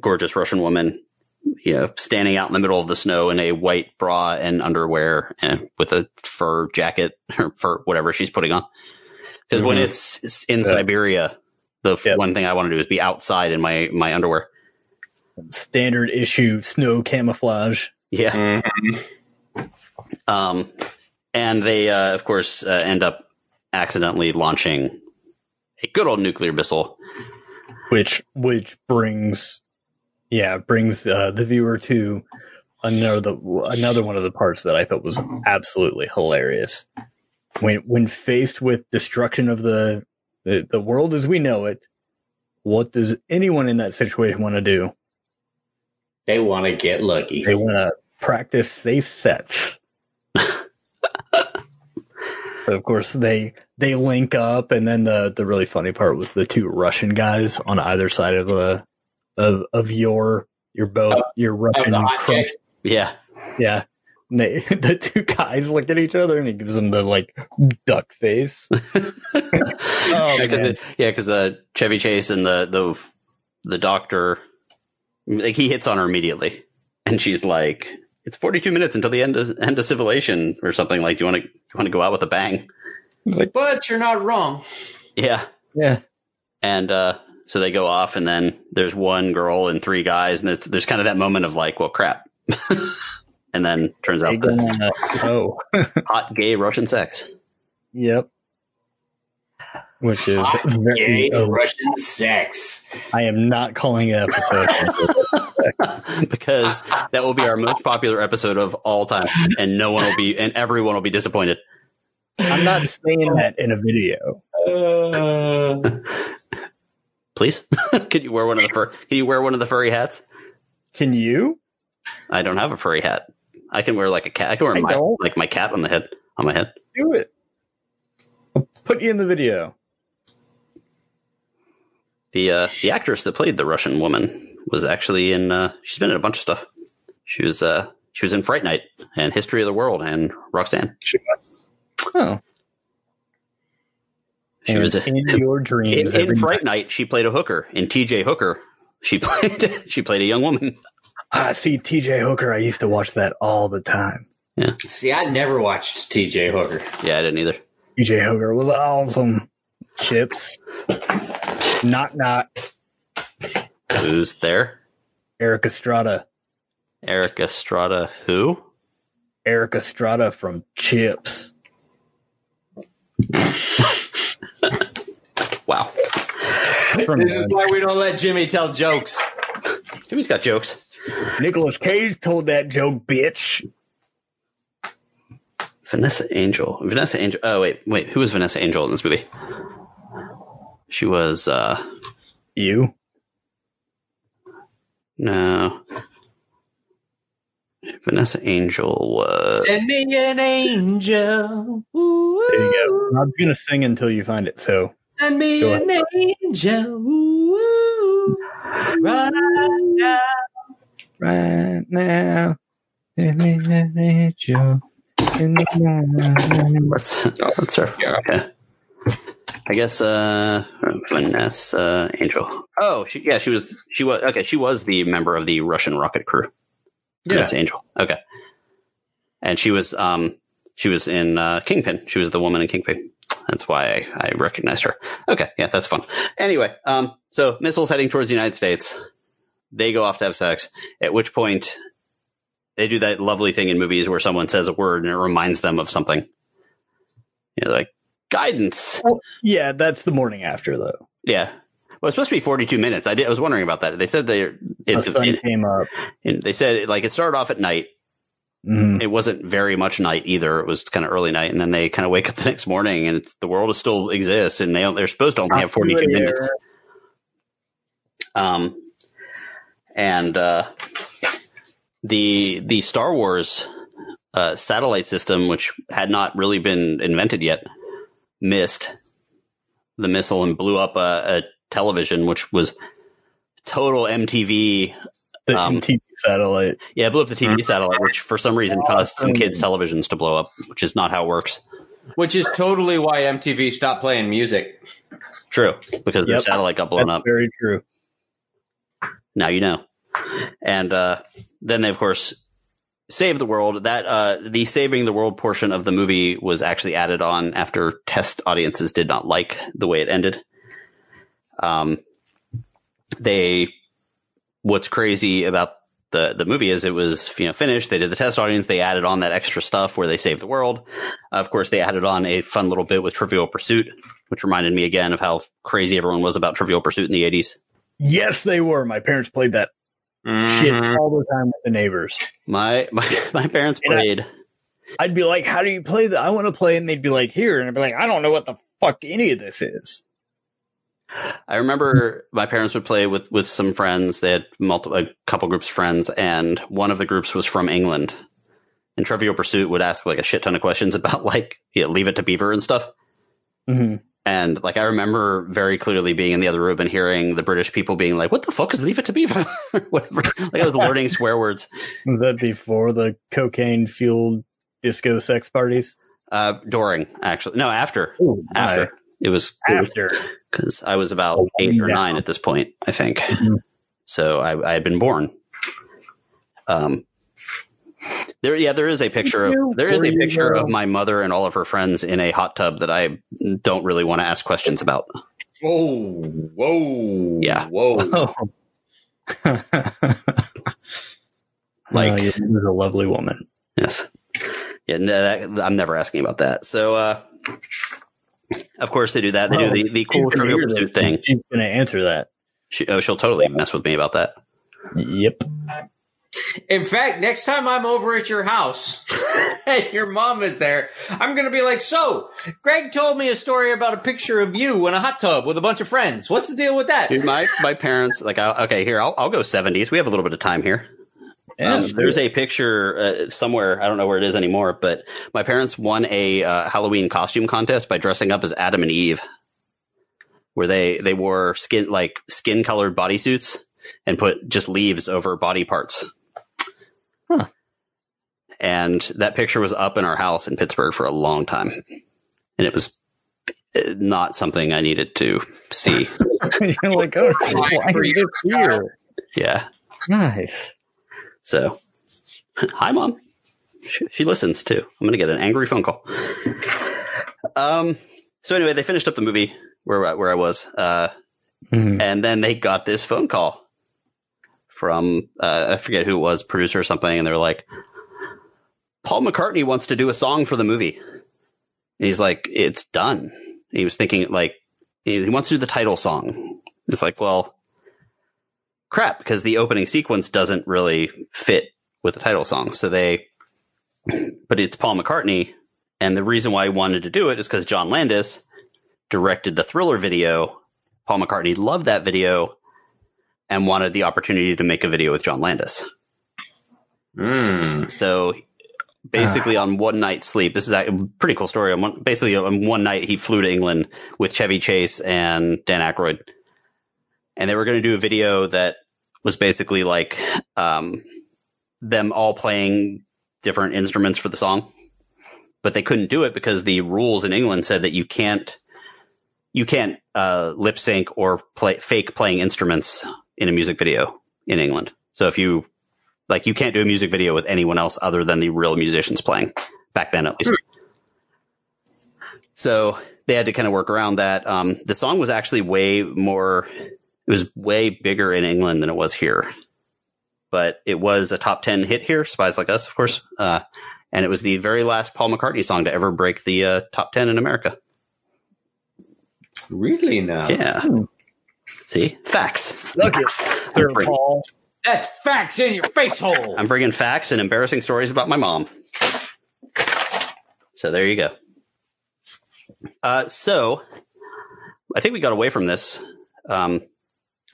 gorgeous russian woman you know, standing out in the middle of the snow in a white bra and underwear and with a fur jacket or fur, whatever she's putting on. Because when Mhm. it's it's in Yeah. Siberia, the Yep. one thing I want to do is be outside in my, my underwear. Standard issue snow camouflage. Yeah. Mm-hmm. Um, and they, uh, of course, uh, end up accidentally launching a good old nuclear missile. which which brings yeah brings uh, the viewer to another another one of the parts that I thought was absolutely hilarious. When when faced with destruction of the the, the world as we know it what does anyone in that situation want to do? They want to get lucky. they want to practice safe sets. [laughs] So of course they they link up and then the the really funny part was the two russian guys on either side of the of of your your both Of- your Of russian the crunch chick. Yeah. yeah And they, [laughs] the two guys look at each other and he gives them the like duck face [laughs] oh, man. yeah, because uh, Chevy Chase and the the the doctor, like he hits on her immediately, and she's like, "It's forty two minutes until the end of end of civilization or something." Like, do you want to want to go out with a bang? like But you're not wrong. Yeah, yeah and uh, so they go off, and then there's one girl and three guys, and it's, there's kind of that moment of like, "Well, crap," [laughs] and then turns out the oh [laughs] hot gay Russian sex. yep which is Hot very Gay Russian sex. I am not calling an episode [laughs] because that will be our most popular episode of all time, and no one will be, and everyone will be disappointed. I'm not saying that in a video. Uh, Please, [laughs] could you wear one of the fur? Can you wear one of the furry hats? Can you? I don't have a furry hat. I can wear like a cat. I can wear I my don't. like my cat on the head on my head. Do it. I'll put you in the video. The uh, the actress that played the Russian woman was actually in. Uh, she's been in a bunch of stuff. She was uh, she was in Fright Night and History of the World and Roxanne. Oh. She was a, in your dreams. [laughs] in, in Fright Night. She played a hooker. In T.J. Hooker, she [laughs] played she played a young woman. Ah, see, TJ Hooker, I used to watch that all the time. Yeah. See, I never watched T.J. Hooker. Yeah, I didn't either. DJ Hooker was awesome. Chips. Knock knock. Who's there? Erik Estrada. Erik Estrada. Who? Erik Estrada from Chips. [laughs] [laughs] Wow. This is why we don't let Jimmy tell jokes. Jimmy's got jokes. Nicolas Cage told that joke, bitch. Vanessa Angel. Vanessa Angel. Oh wait, wait. Who was Vanessa Angel in this movie? She was. uh You. No. Vanessa Angel was. Send me an angel. Ooh, There you go. I'm gonna sing until you find it. So Send me Go an angel. Ooh, right now. right now, let me meet you in the morning. Let's let's her. Okay. I guess uh Vanessa Angel. Oh, she, yeah, she was she was okay. She was the member of the Russian rocket crew. Yeah. Vanessa Angel. Okay. And she was um she was in uh, Kingpin. She was the woman in Kingpin. That's why I, I recognized her. Okay, yeah, that's fun. Anyway, um, so missiles heading towards the United States. They go off to have sex. At which point, they do that lovely thing in movies where someone says a word and it reminds them of something. You know, like guidance. Yeah, that's the morning after though. Yeah. Well, it's supposed to be 42 minutes. I did. I was wondering about that. They said they. The It, sun it, came up. it- they said like it started off at night. Mhm. It wasn't very much night either. It was kind of early night, and then they kind of wake up the [laughs] next morning, and it's, the world still exists, and they they're supposed to only have 42 minutes. Um, and uh, the the Star Wars uh, satellite system, which had not really been invented yet, missed the missile and blew up a, a television, which was total MTV. The Um, MTV satellite. Yeah, it blew up the TV satellite, which for some reason caused some kids' televisions to blow up, which is not how it works. Which is totally why MTV stopped playing music. True, because their Yep. satellite got blown That's up. very true. now you know. And uh, then they, of course, save the world. That uh, the saving the world portion of the movie was actually added on after test audiences did not like the way it ended. Um, they, what's crazy about the the movie is it was you know finished. They did the test audience. They added on that extra stuff where they saved the world. of course, they added on a fun little bit with Trivial Pursuit, which reminded me again of how crazy everyone was about Trivial Pursuit in the eighties. Yes, they were. My parents played that shit Mhm. all the time with the neighbors. My my my parents And I- played. I'd be like, "How do you play that? I want to play," and they'd be like, "Here," and I'd be like, "I don't know what the fuck any of this is." I remember my parents would play with with some friends. They had multiple a couple groups of friends, and one of the groups was from England. And Trivial Pursuit would ask like a shit ton of questions [laughs] about like you know, Leave It to Beaver and stuff. Mm-hmm. And like I remember very clearly being in the other room and hearing the British people being like, "What the fuck is Leave It to Beaver?" [laughs] whatever. Like I was learning [laughs] swear words. Was that before the cocaine fueled disco sex parties? Uh, during actually, no, after Ooh, after it was after. Because I was about Oh, eight or nine at this point, I think. Mhm. So I, I had been born. Um, there, yeah, there is a picture of there is a picture of my mother and all of her friends in a hot tub that I don't really want to ask questions about. Whoa, whoa, Yeah. whoa. [laughs] Oh. [laughs] Like- oh, your mother's a lovely woman. Yes, yeah, no, that, I'm never asking about that. So, uh, of course, they do that. They do Oh, the, the cool trivial pursuit this. thing. She's going to answer that. She, oh, she'll totally mess with me about that. Yep. In fact, next time I'm over at your house [laughs] and your mom is there, I'm going to be like, so, Greg told me a story about a picture of you in a hot tub with a bunch of friends. What's the deal with that? Dude, my my parents like I, okay here I'll I'll go 70s. We have a little bit of time here. Um, there's a picture uh, somewhere. I don't know where it is anymore, but my parents won a uh, Halloween costume contest by dressing up as Adam and Eve, where they they wore skin like skin colored bodysuits and put just leaves over body parts. Huh. And that picture was up in our house in Pittsburgh for a long time, and it was uh, not something I needed to see. [laughs] You're like, oh, [laughs] why is this here? yeah. Nice. So, [laughs] hi, mom. she, she listens too. I'm going to get an angry phone call. Um. So anyway, they finished up the movie where I- where I was, uh, Mhm. and then they got this phone call from uh, I forget who it was, producer or something, and they're like, Paul McCartney wants to do a song for the movie. And he's like, it's done. He was thinking like he wants to do the title song. It's like, well, crap, because the opening sequence doesn't really fit with the title song. So they, but it's Paul McCartney, and the reason why he wanted to do it is because John Landis directed the Thriller video. Paul McCartney loved that video and wanted the opportunity to make a video with John Landis. Mm. So basically, on one night's sleep, this is a pretty cool story. On one, basically, on one night, he flew to England with Chevy Chase and Dan Aykroyd, and they were going to do a video that was basically like um, them all playing different instruments for the song, but they couldn't do it because the rules in England said that you can't you can't uh, lip sync or play fake playing instruments in a music video in England. So if you like you can't do a music video with anyone else other than the real musicians playing back then at least. So they had to kind of work around that. Um, the song was actually way more it was way bigger in england than it was here but it was a top 10 hit here spies like us of course uh, and it was the very last paul mccartney song to ever break the uh, top 10 in america Really now? yeah Hmm. see facts Look it, Sir Bring- Paul. That's facts in your face hole. i'm bringing facts and embarrassing stories about my mom so there you go uh, so i think we got away from this um,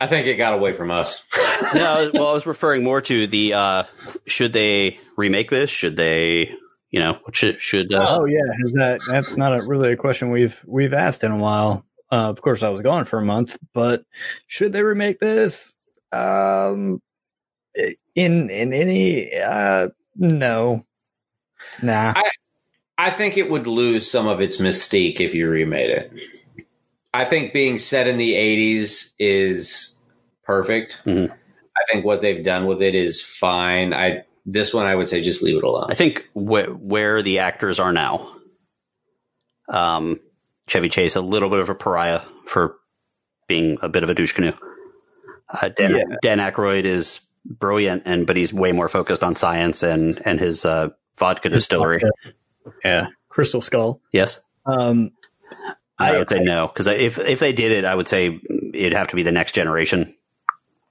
I think it got away from us. [laughs] no, well, I was referring more to the uh, should they remake this? Should they, you know, should should uh, Oh yeah, is that that's not a, really a question we've we've asked in a while. Uh, of course, I was gone for a month, but should they remake this? Um, in in any uh, no, nah. I think it would lose some of its mystique if you remade it. I think being set in the 80s is perfect. Mhm. I think what they've done with it is fine. I this one I would say just leave it alone. I think wh- where the actors are now, um, Chevy Chase a little bit of a pariah for being a bit of a douche canoe. Uh, Dan, Yeah. Dan Aykroyd is brilliant, and but he's way more focused on science and and his uh, vodka distillery. Yeah, Crystal Skull. Yes, Um, I, I- would say no because if if they did it, I would say it'd have to be the next generation.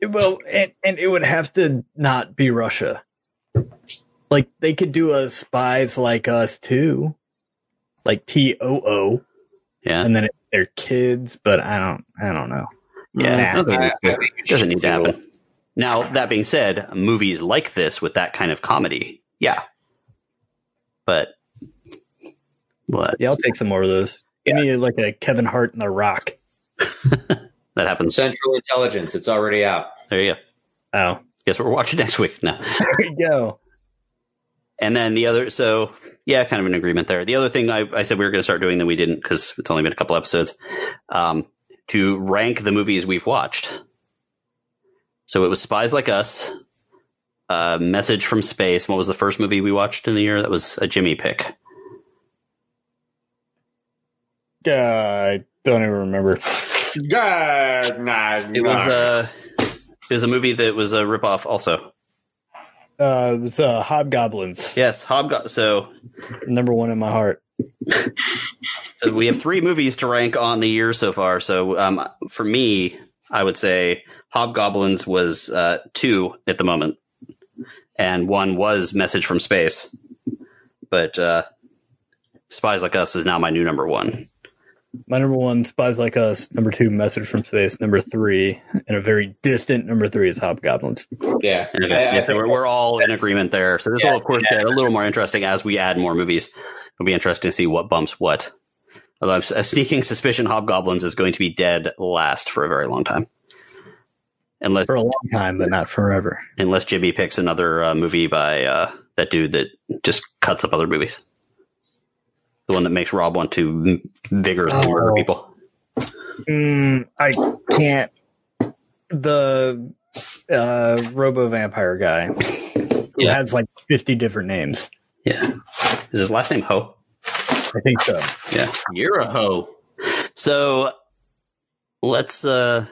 Well, and and it would have to not be Russia. Like they could do a spies like us too, like T O O, Yeah, and then it, they're kids. But I don't, I don't know. yeah, Nah. I don't I- I think doesn't need to happen. Now that being said, movies like this with that kind of comedy, yeah, but what Yeah, I'll take some more of those. Give me like a Kevin Hart and The Rock. [laughs] that happens? Central Intelligence, it's already out. There you go. Oh, Guess what we're watching next week. No. [laughs] there you go. And then the other, so yeah, kind of an agreement there. The other thing I, I said we were going to start doing that we didn't because it's only been a couple episodes, um, to rank the movies we've watched. So it was Spies Like Us, uh, Message from Space. What was the first movie we watched in the year? That was a Jimmy pick. Uh, I don't even remember. God, nah, It was uh, it was a movie that was a ripoff also. Uh, it was uh, Hobgoblins, Yes, Hobgo. So, number one in my heart. [laughs] so we have three movies to rank on the year so far. So um, for me, I would say Hobgoblins was uh, two at the moment, and one was Message from Space. But uh, Spies Like Us is now my new number one. My number one, Spies Like Us. Number two, Message from Space. Number three, and a very distant number three is Hobgoblins. yeah. Okay, I- I yeah, so we're, we're all in agreement there. So this Yeah, will, of course, get a little more interesting as we add more movies. It'll be interesting to see what bumps what. Although I'm s- a sneaking suspicion Hobgoblins is going to be dead last for a very long time. Unless For a long time, but not forever. unless Jimmy picks another uh, movie by uh, that dude that just cuts up other movies. The one that makes Rob want to m- vigorously murder Oh. people. Mm, I can't. The uh, Robo Vampire guy who Yeah. has like 50 different names. Yeah. Is his last name Ho? I think so. Yeah. You're a hoe. So let's uh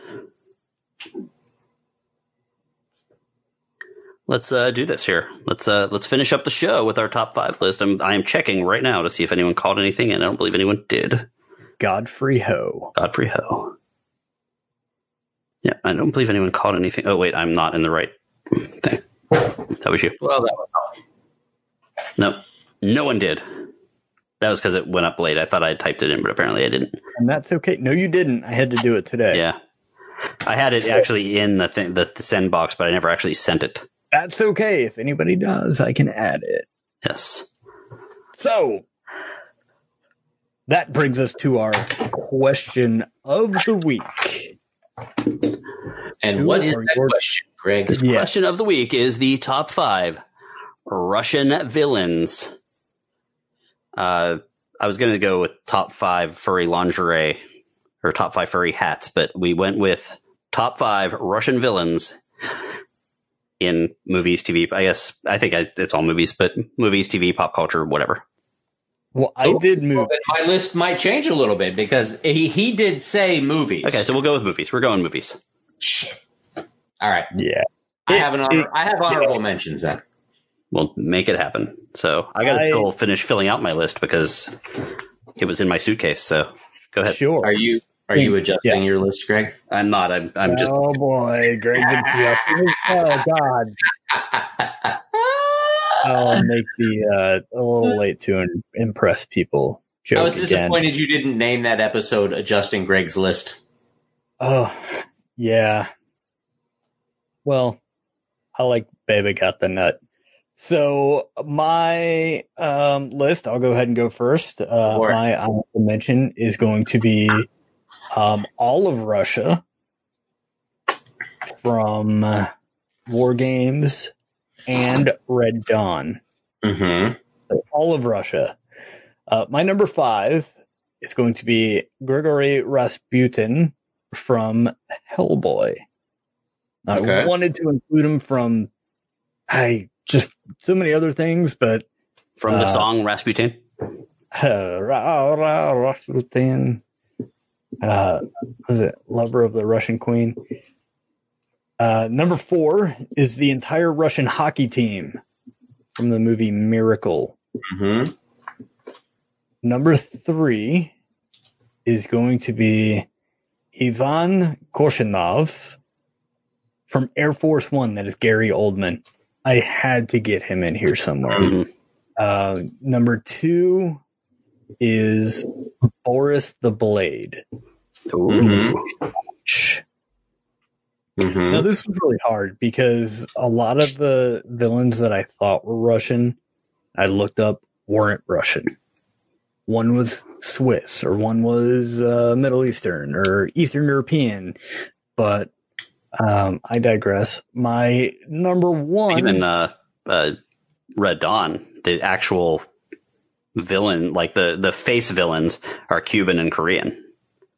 let's uh do this here. Let's uh let's finish up the show with our top five list. I'm I am checking right now to see if anyone called anything, and I don't believe anyone did. Godfrey Ho. Godfrey Ho. Yeah, I don't believe anyone called anything. Oh wait, I'm not in the right thing. That was you. Well, that was No, no one did. That was because it went up late. I thought I had typed it in, but apparently I didn't. And that's okay. No, you didn't. I had to do it today. Yeah, I had it actually in the thing, the, the send box, but I never actually sent it. That's okay. If anybody does, I can add it. Yes. So that brings us to our question of the week. And Who what is that your- question, Greg? Yeah. Question of the week is the top five Russian villains. Uh, I was going to go with top five furry lingerie or top five furry hats, but we went with top five Russian villains in movies, TV. I guess I think I, it's all movies, but movies, TV, pop culture, whatever. Well, I did move. Then my list might change a little bit because he, he did say movies. Okay, so we'll go with movies. We're going movies. Shit. All right. Yeah. I have an honor, I have honorable mentions then. We'll make it happen. So I got to I- finish filling out my list because it was in my suitcase. So go ahead. Sure. Are you are you adjusting your list, Greg? I'm not. I'm. I'm just. Oh boy, Greg's adjusting. Oh God, I'll [laughs] make the uh, a little late to impress people. Joke I was again. disappointed you didn't name that episode adjusting Greg's list. Oh, yeah. Well, I like Baby Got the Nut. So my um, list, I'll go ahead and go first. Uh, For it. my honorable mention is going to be um, all of Russia from uh, War Games and Red Dawn Mm-hmm. all of Russia. Uh, my number five is going to be Grigory Rasputin from Hellboy. I wanted to include him from I just so many other things, but From the Uh, song Rasputin. uh, [laughs] Ra- Ra- Rasputin, uh, was it Lover of the Russian Queen? Uh, number four is the entire Russian hockey team from the movie Miracle. Mm-hmm. Number three is going to be Ivan Korshunov from Air Force One. That is Gary Oldman. I had to get him in here somewhere. Mhm. Uh, number two is Boris the Blade. Mhm. Now, Mm-hmm. this was really hard because a lot of the villains that I thought were Russian, I looked up weren't Russian. One was Swiss, or one was uh, Middle Eastern, or Eastern European. But um, I digress. My number one, Even uh, uh, Red Dawn, the actual villain, like the the face villains, are Cuban and Korean.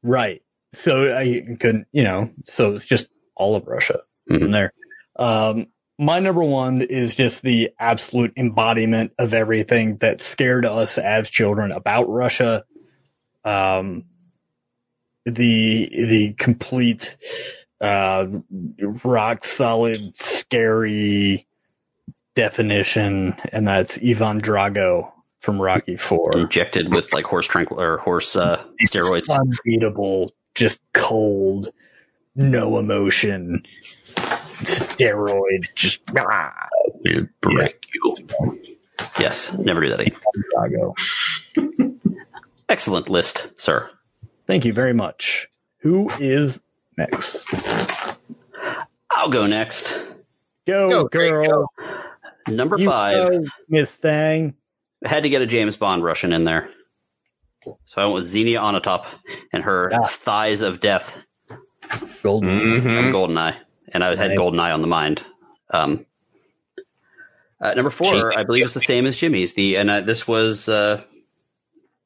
right? So I couldn't, you know, so it's just all of Russia. Mhm. from there. Um, my number one is just the absolute embodiment of everything that scared us as children about Russia. Um, the the complete uh, rock solid scary definition, and that's Ivan Drago from Rocky Four. Injected with like horse tranquil or horse uh, steroids. unbeatable, just cold, no emotion, steroid, just ah, We'll break you. Yes, never do that again. Drago. Excellent list, sir. Thank you very much. Who is next? I'll go next. Go, Go, Greg, girl. go. Number You five. Miss Thang. Had to get a James Bond Russian in there. So I went with Xenia Onatop and her Ah. thighs of death Golden. Mm-hmm. from Goldeneye. And I had Nice. Goldeneye on the mind. Um, uh, number four, Cheap. I believe, is the same as Jimmy's. The and uh, this was uh,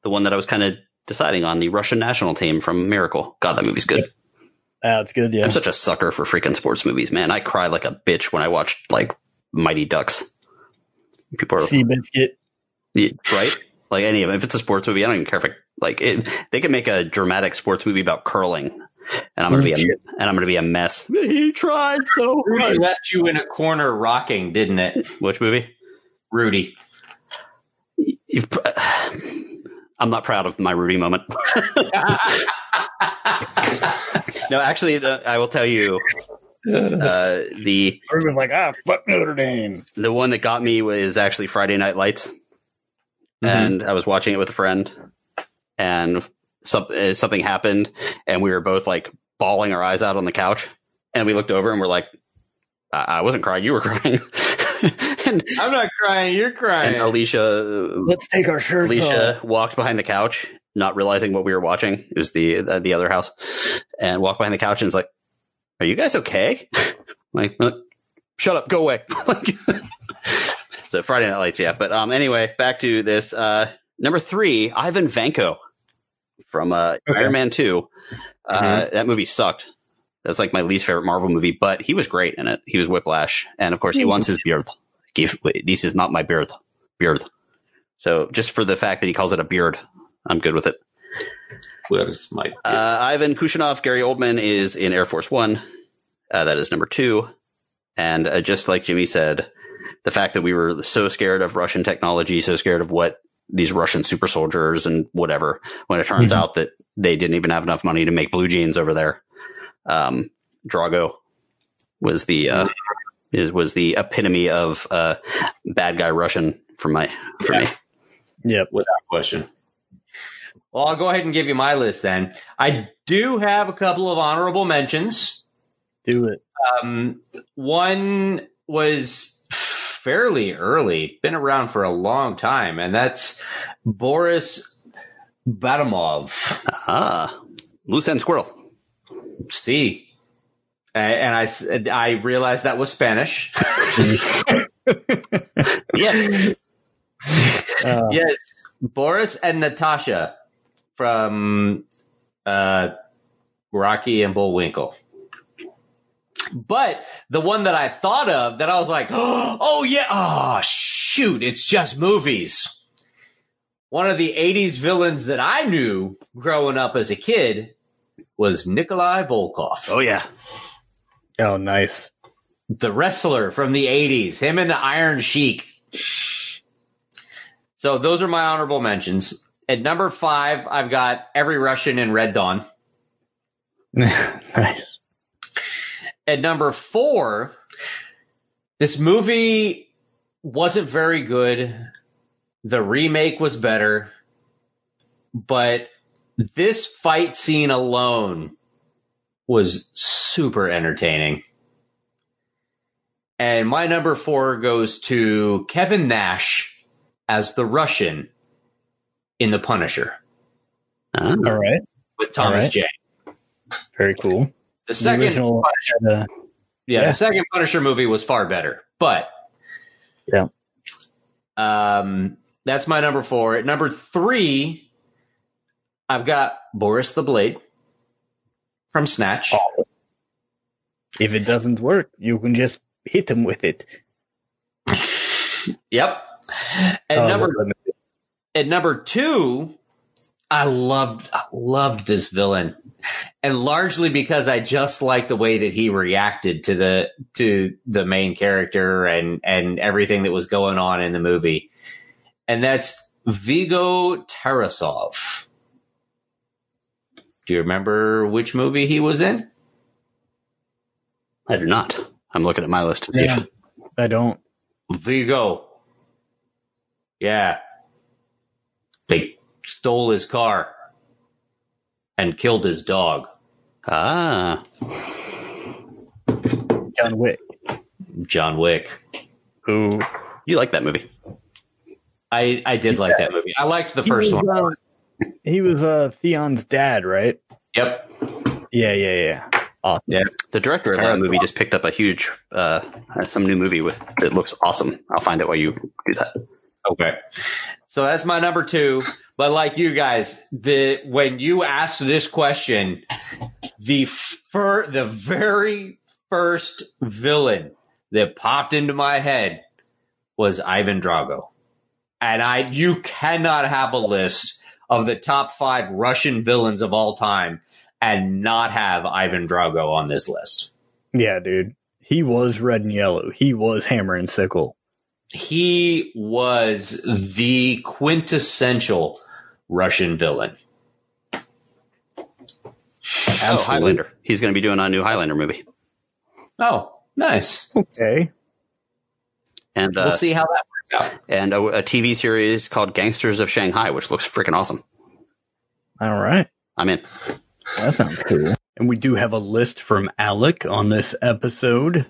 the one that I was kind of deciding on. The Russian national team from Miracle. God, that movie's good. That's good, yeah. I'm such a sucker for freaking sports movies, man. I cry like a bitch when I watch like Mighty Ducks. People are Seabiscuit. Yeah, right? Like any of them. If it's a sports movie, I don't even care if it, like it, they can make a dramatic sports movie about curling, and I'm gonna be a, and I'm gonna be a mess. He tried so Rudy hard. left you in a corner rocking, didn't it? Which movie? Rudy. [sighs] I'm not proud of my Rudy moment. [laughs] no, actually, the, I will tell you, [laughs] uh, the Everyone's like, ah, fuck Notre Dame. the one that got me was actually Friday Night Lights, Mm-hmm. and I was watching it with a friend, and some, uh, something happened, and we were both like bawling our eyes out on the couch, and we looked over and we're like, I, I wasn't crying, you were crying, [laughs] and, I'm not crying. You're and crying. Alicia Let's take our shirts Alicia off. walked behind the couch, not realizing what we were watching. It was the the, the other house, and walked behind the couch and was like, "Are you guys okay?" like, [laughs] like, shut up, go away. [laughs] like, so Friday Night Lights, yeah. But um, anyway, back to this. Uh, number three, Ivan Vanko from uh, Okay. Iron Man Two. Uh, That movie sucked. That's like my least favorite Marvel movie, but he was great in it. He was Whiplash, and of course, he wants his beard. Give, this is not my beard. Beard. So just for the fact that he calls it a beard, I'm good with it. Where's my Uh, Ivan Korshunov, Gary Oldman is in Air Force One. Uh, that is number two. And uh, just like Jimmy said, the fact that we were so scared of Russian technology, so scared of what these Russian super soldiers and whatever, when it turns Mhm. out that they didn't even have enough money to make blue jeans over there. Um, Drago was the uh, is was the epitome of uh, bad guy Russian for my for Yeah. me. Yep. without question. Well, I'll go ahead and give you my list then. I do have a couple of honorable mentions. Do it. Um, one was fairly early, been around for a long time, and that's Boris Badenov. Ah, loose end squirrel. See, and I I realized that was Spanish. [laughs] Yeah. Uh, yes, Boris and Natasha from uh, Rocky and Bullwinkle. But the one that I thought of that I was like, [gasps] oh yeah, oh shoot, it's just movies. One of the 80s villains that I knew growing up as a kid was Nikolai Volkov, Oh yeah. Oh, nice. the wrestler from the 80s, him and the Iron Sheik. So those are my honorable mentions. At number five, I've got Every Russian in Red Dawn. [laughs] nice. At number four, this movie wasn't very good. The remake was better, but this fight scene alone was super entertaining. And my number four goes to Kevin Nash as the Russian in The Punisher Ah. All right. with Thomas All right. J. Very cool. The second original Punisher uh, Yeah, Yeah. the second Punisher movie was far better, but Yeah. um, that's my number four. At number three, I've got Boris the Blade from Snatch. Oh. if it doesn't work, you can just hit him with it. [laughs] Yep. At Oh, number at number two, I loved I loved this villain, and largely because I just like the way that he reacted to the to the main character and and everything that was going on in the movie, and that's Viggo Tarasov. Do you remember which movie he was in? I do not. I'm looking at my list to see Yeah. if I don't. Viggo. Yeah. They stole his car and killed his dog. ah John Wick. John Wick. who you like that movie. I, I did like that movie. I liked the first he one. uh, he was uh, Theon's dad, right? Yep. Yeah, yeah, yeah. Awesome. Yeah. The director of that movie just picked up a huge uh some new movie with it looks awesome. I'll find it while you do that. Okay. So that's my number two. But like you guys, the when you asked this question, the fir- the very first villain that popped into my head was Ivan Drago. and I you cannot have a list of the top five Russian villains of all time and not have Ivan Drago on this list. Yeah, dude. He was red and yellow. He was hammer and sickle. He was the quintessential Russian villain. Oh, Highlander. He's going to be doing a new Highlander movie. Oh, nice. Okay. And uh, We'll see how that works out. and a, a TV series called Gangsters of Shanghai, which looks freaking awesome. All right. I'm in. That sounds cool. And we do have a list from Alec on this episode.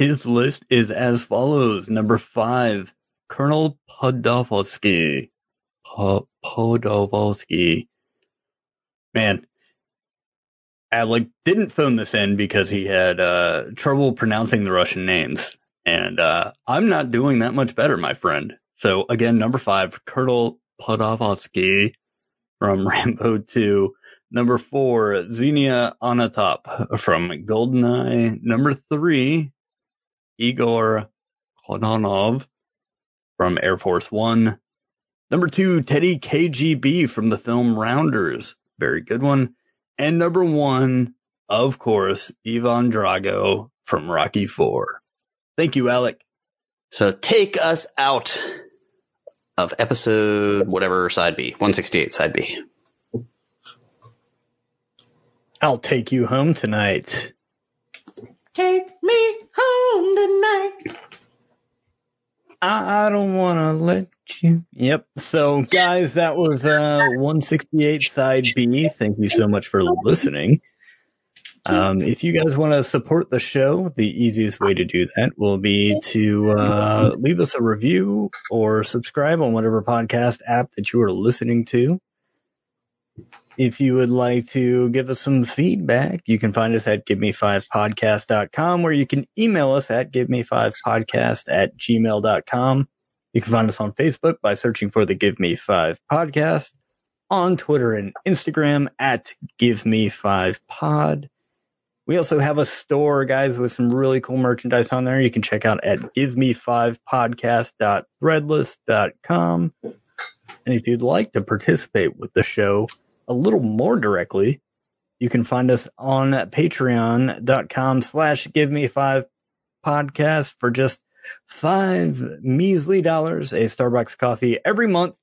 His list is as follows. Number five, Colonel Podolsky. Po- Podolsky. Man, Alec didn't phone this in because he had uh, trouble pronouncing the Russian names. And uh, I'm not doing that much better, my friend. So again, number five, Colonel Podolsky from [laughs] Rambo 2. Number four, Xenia Onatopp from Goldeneye. Number three, Igor Kononov from Air Force One. Number two, Teddy KGB from the film Rounders. Very good one. And number one, of course, Ivan Drago from Rocky Four. Thank you, Alec. So take us out of episode whatever side B, 168 side B. I'll take you home tonight. Take me home tonight. I don't want to let you. Yep. So, guys, that was uh 168 side B. Thank you so much for listening. Um, if you guys want to support the show, the easiest way to do that will be to uh, leave us a review or subscribe on whatever podcast app that you are listening to. If you would like to give us some feedback, you can find us at giveme5podcast.com or you can email us at giveme5podcast at gmail.com. You can find us on Facebook by searching for the Give Me Five podcast, on Twitter and Instagram at Give Me Five Pod. We also have a store, guys, with some really cool merchandise on there. You can check out at giveme5podcast.threadless.com. And if you'd like to participate with the show a little more directly, you can find us on patreon.com slash give me five podcast for just five measly dollars, a Starbucks coffee every month.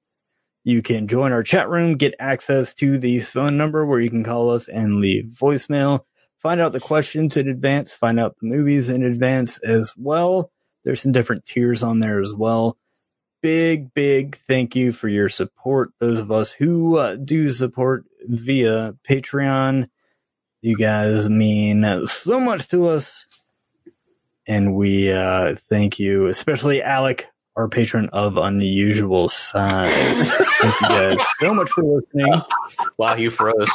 You can join our chat room, get access to the phone number where you can call us and leave voicemail, find out the questions in advance, find out the movies in advance as well. There's some different tiers on there as well big, big thank you for your support. Those of us who uh, do support via Patreon, you guys mean so much to us. And we uh, thank you, especially Alec, our patron of unusual size. thank you guys so much for listening. Wow, you froze.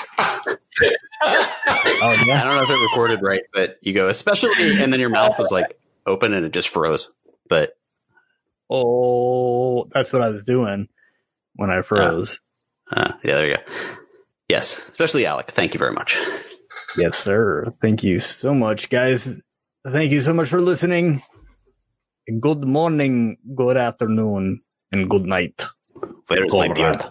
Oh, I don't know if it recorded right, but you go, especially, and then your mouth was like open and it just froze. But oh, that's what I was doing when I froze. uh, yeah, there you go. Yes, especially Alec. Thank you very much. Yes, sir. Thank you so much, guys. Thank you so much for listening. Good morning, good afternoon, and good night. Where's my beard?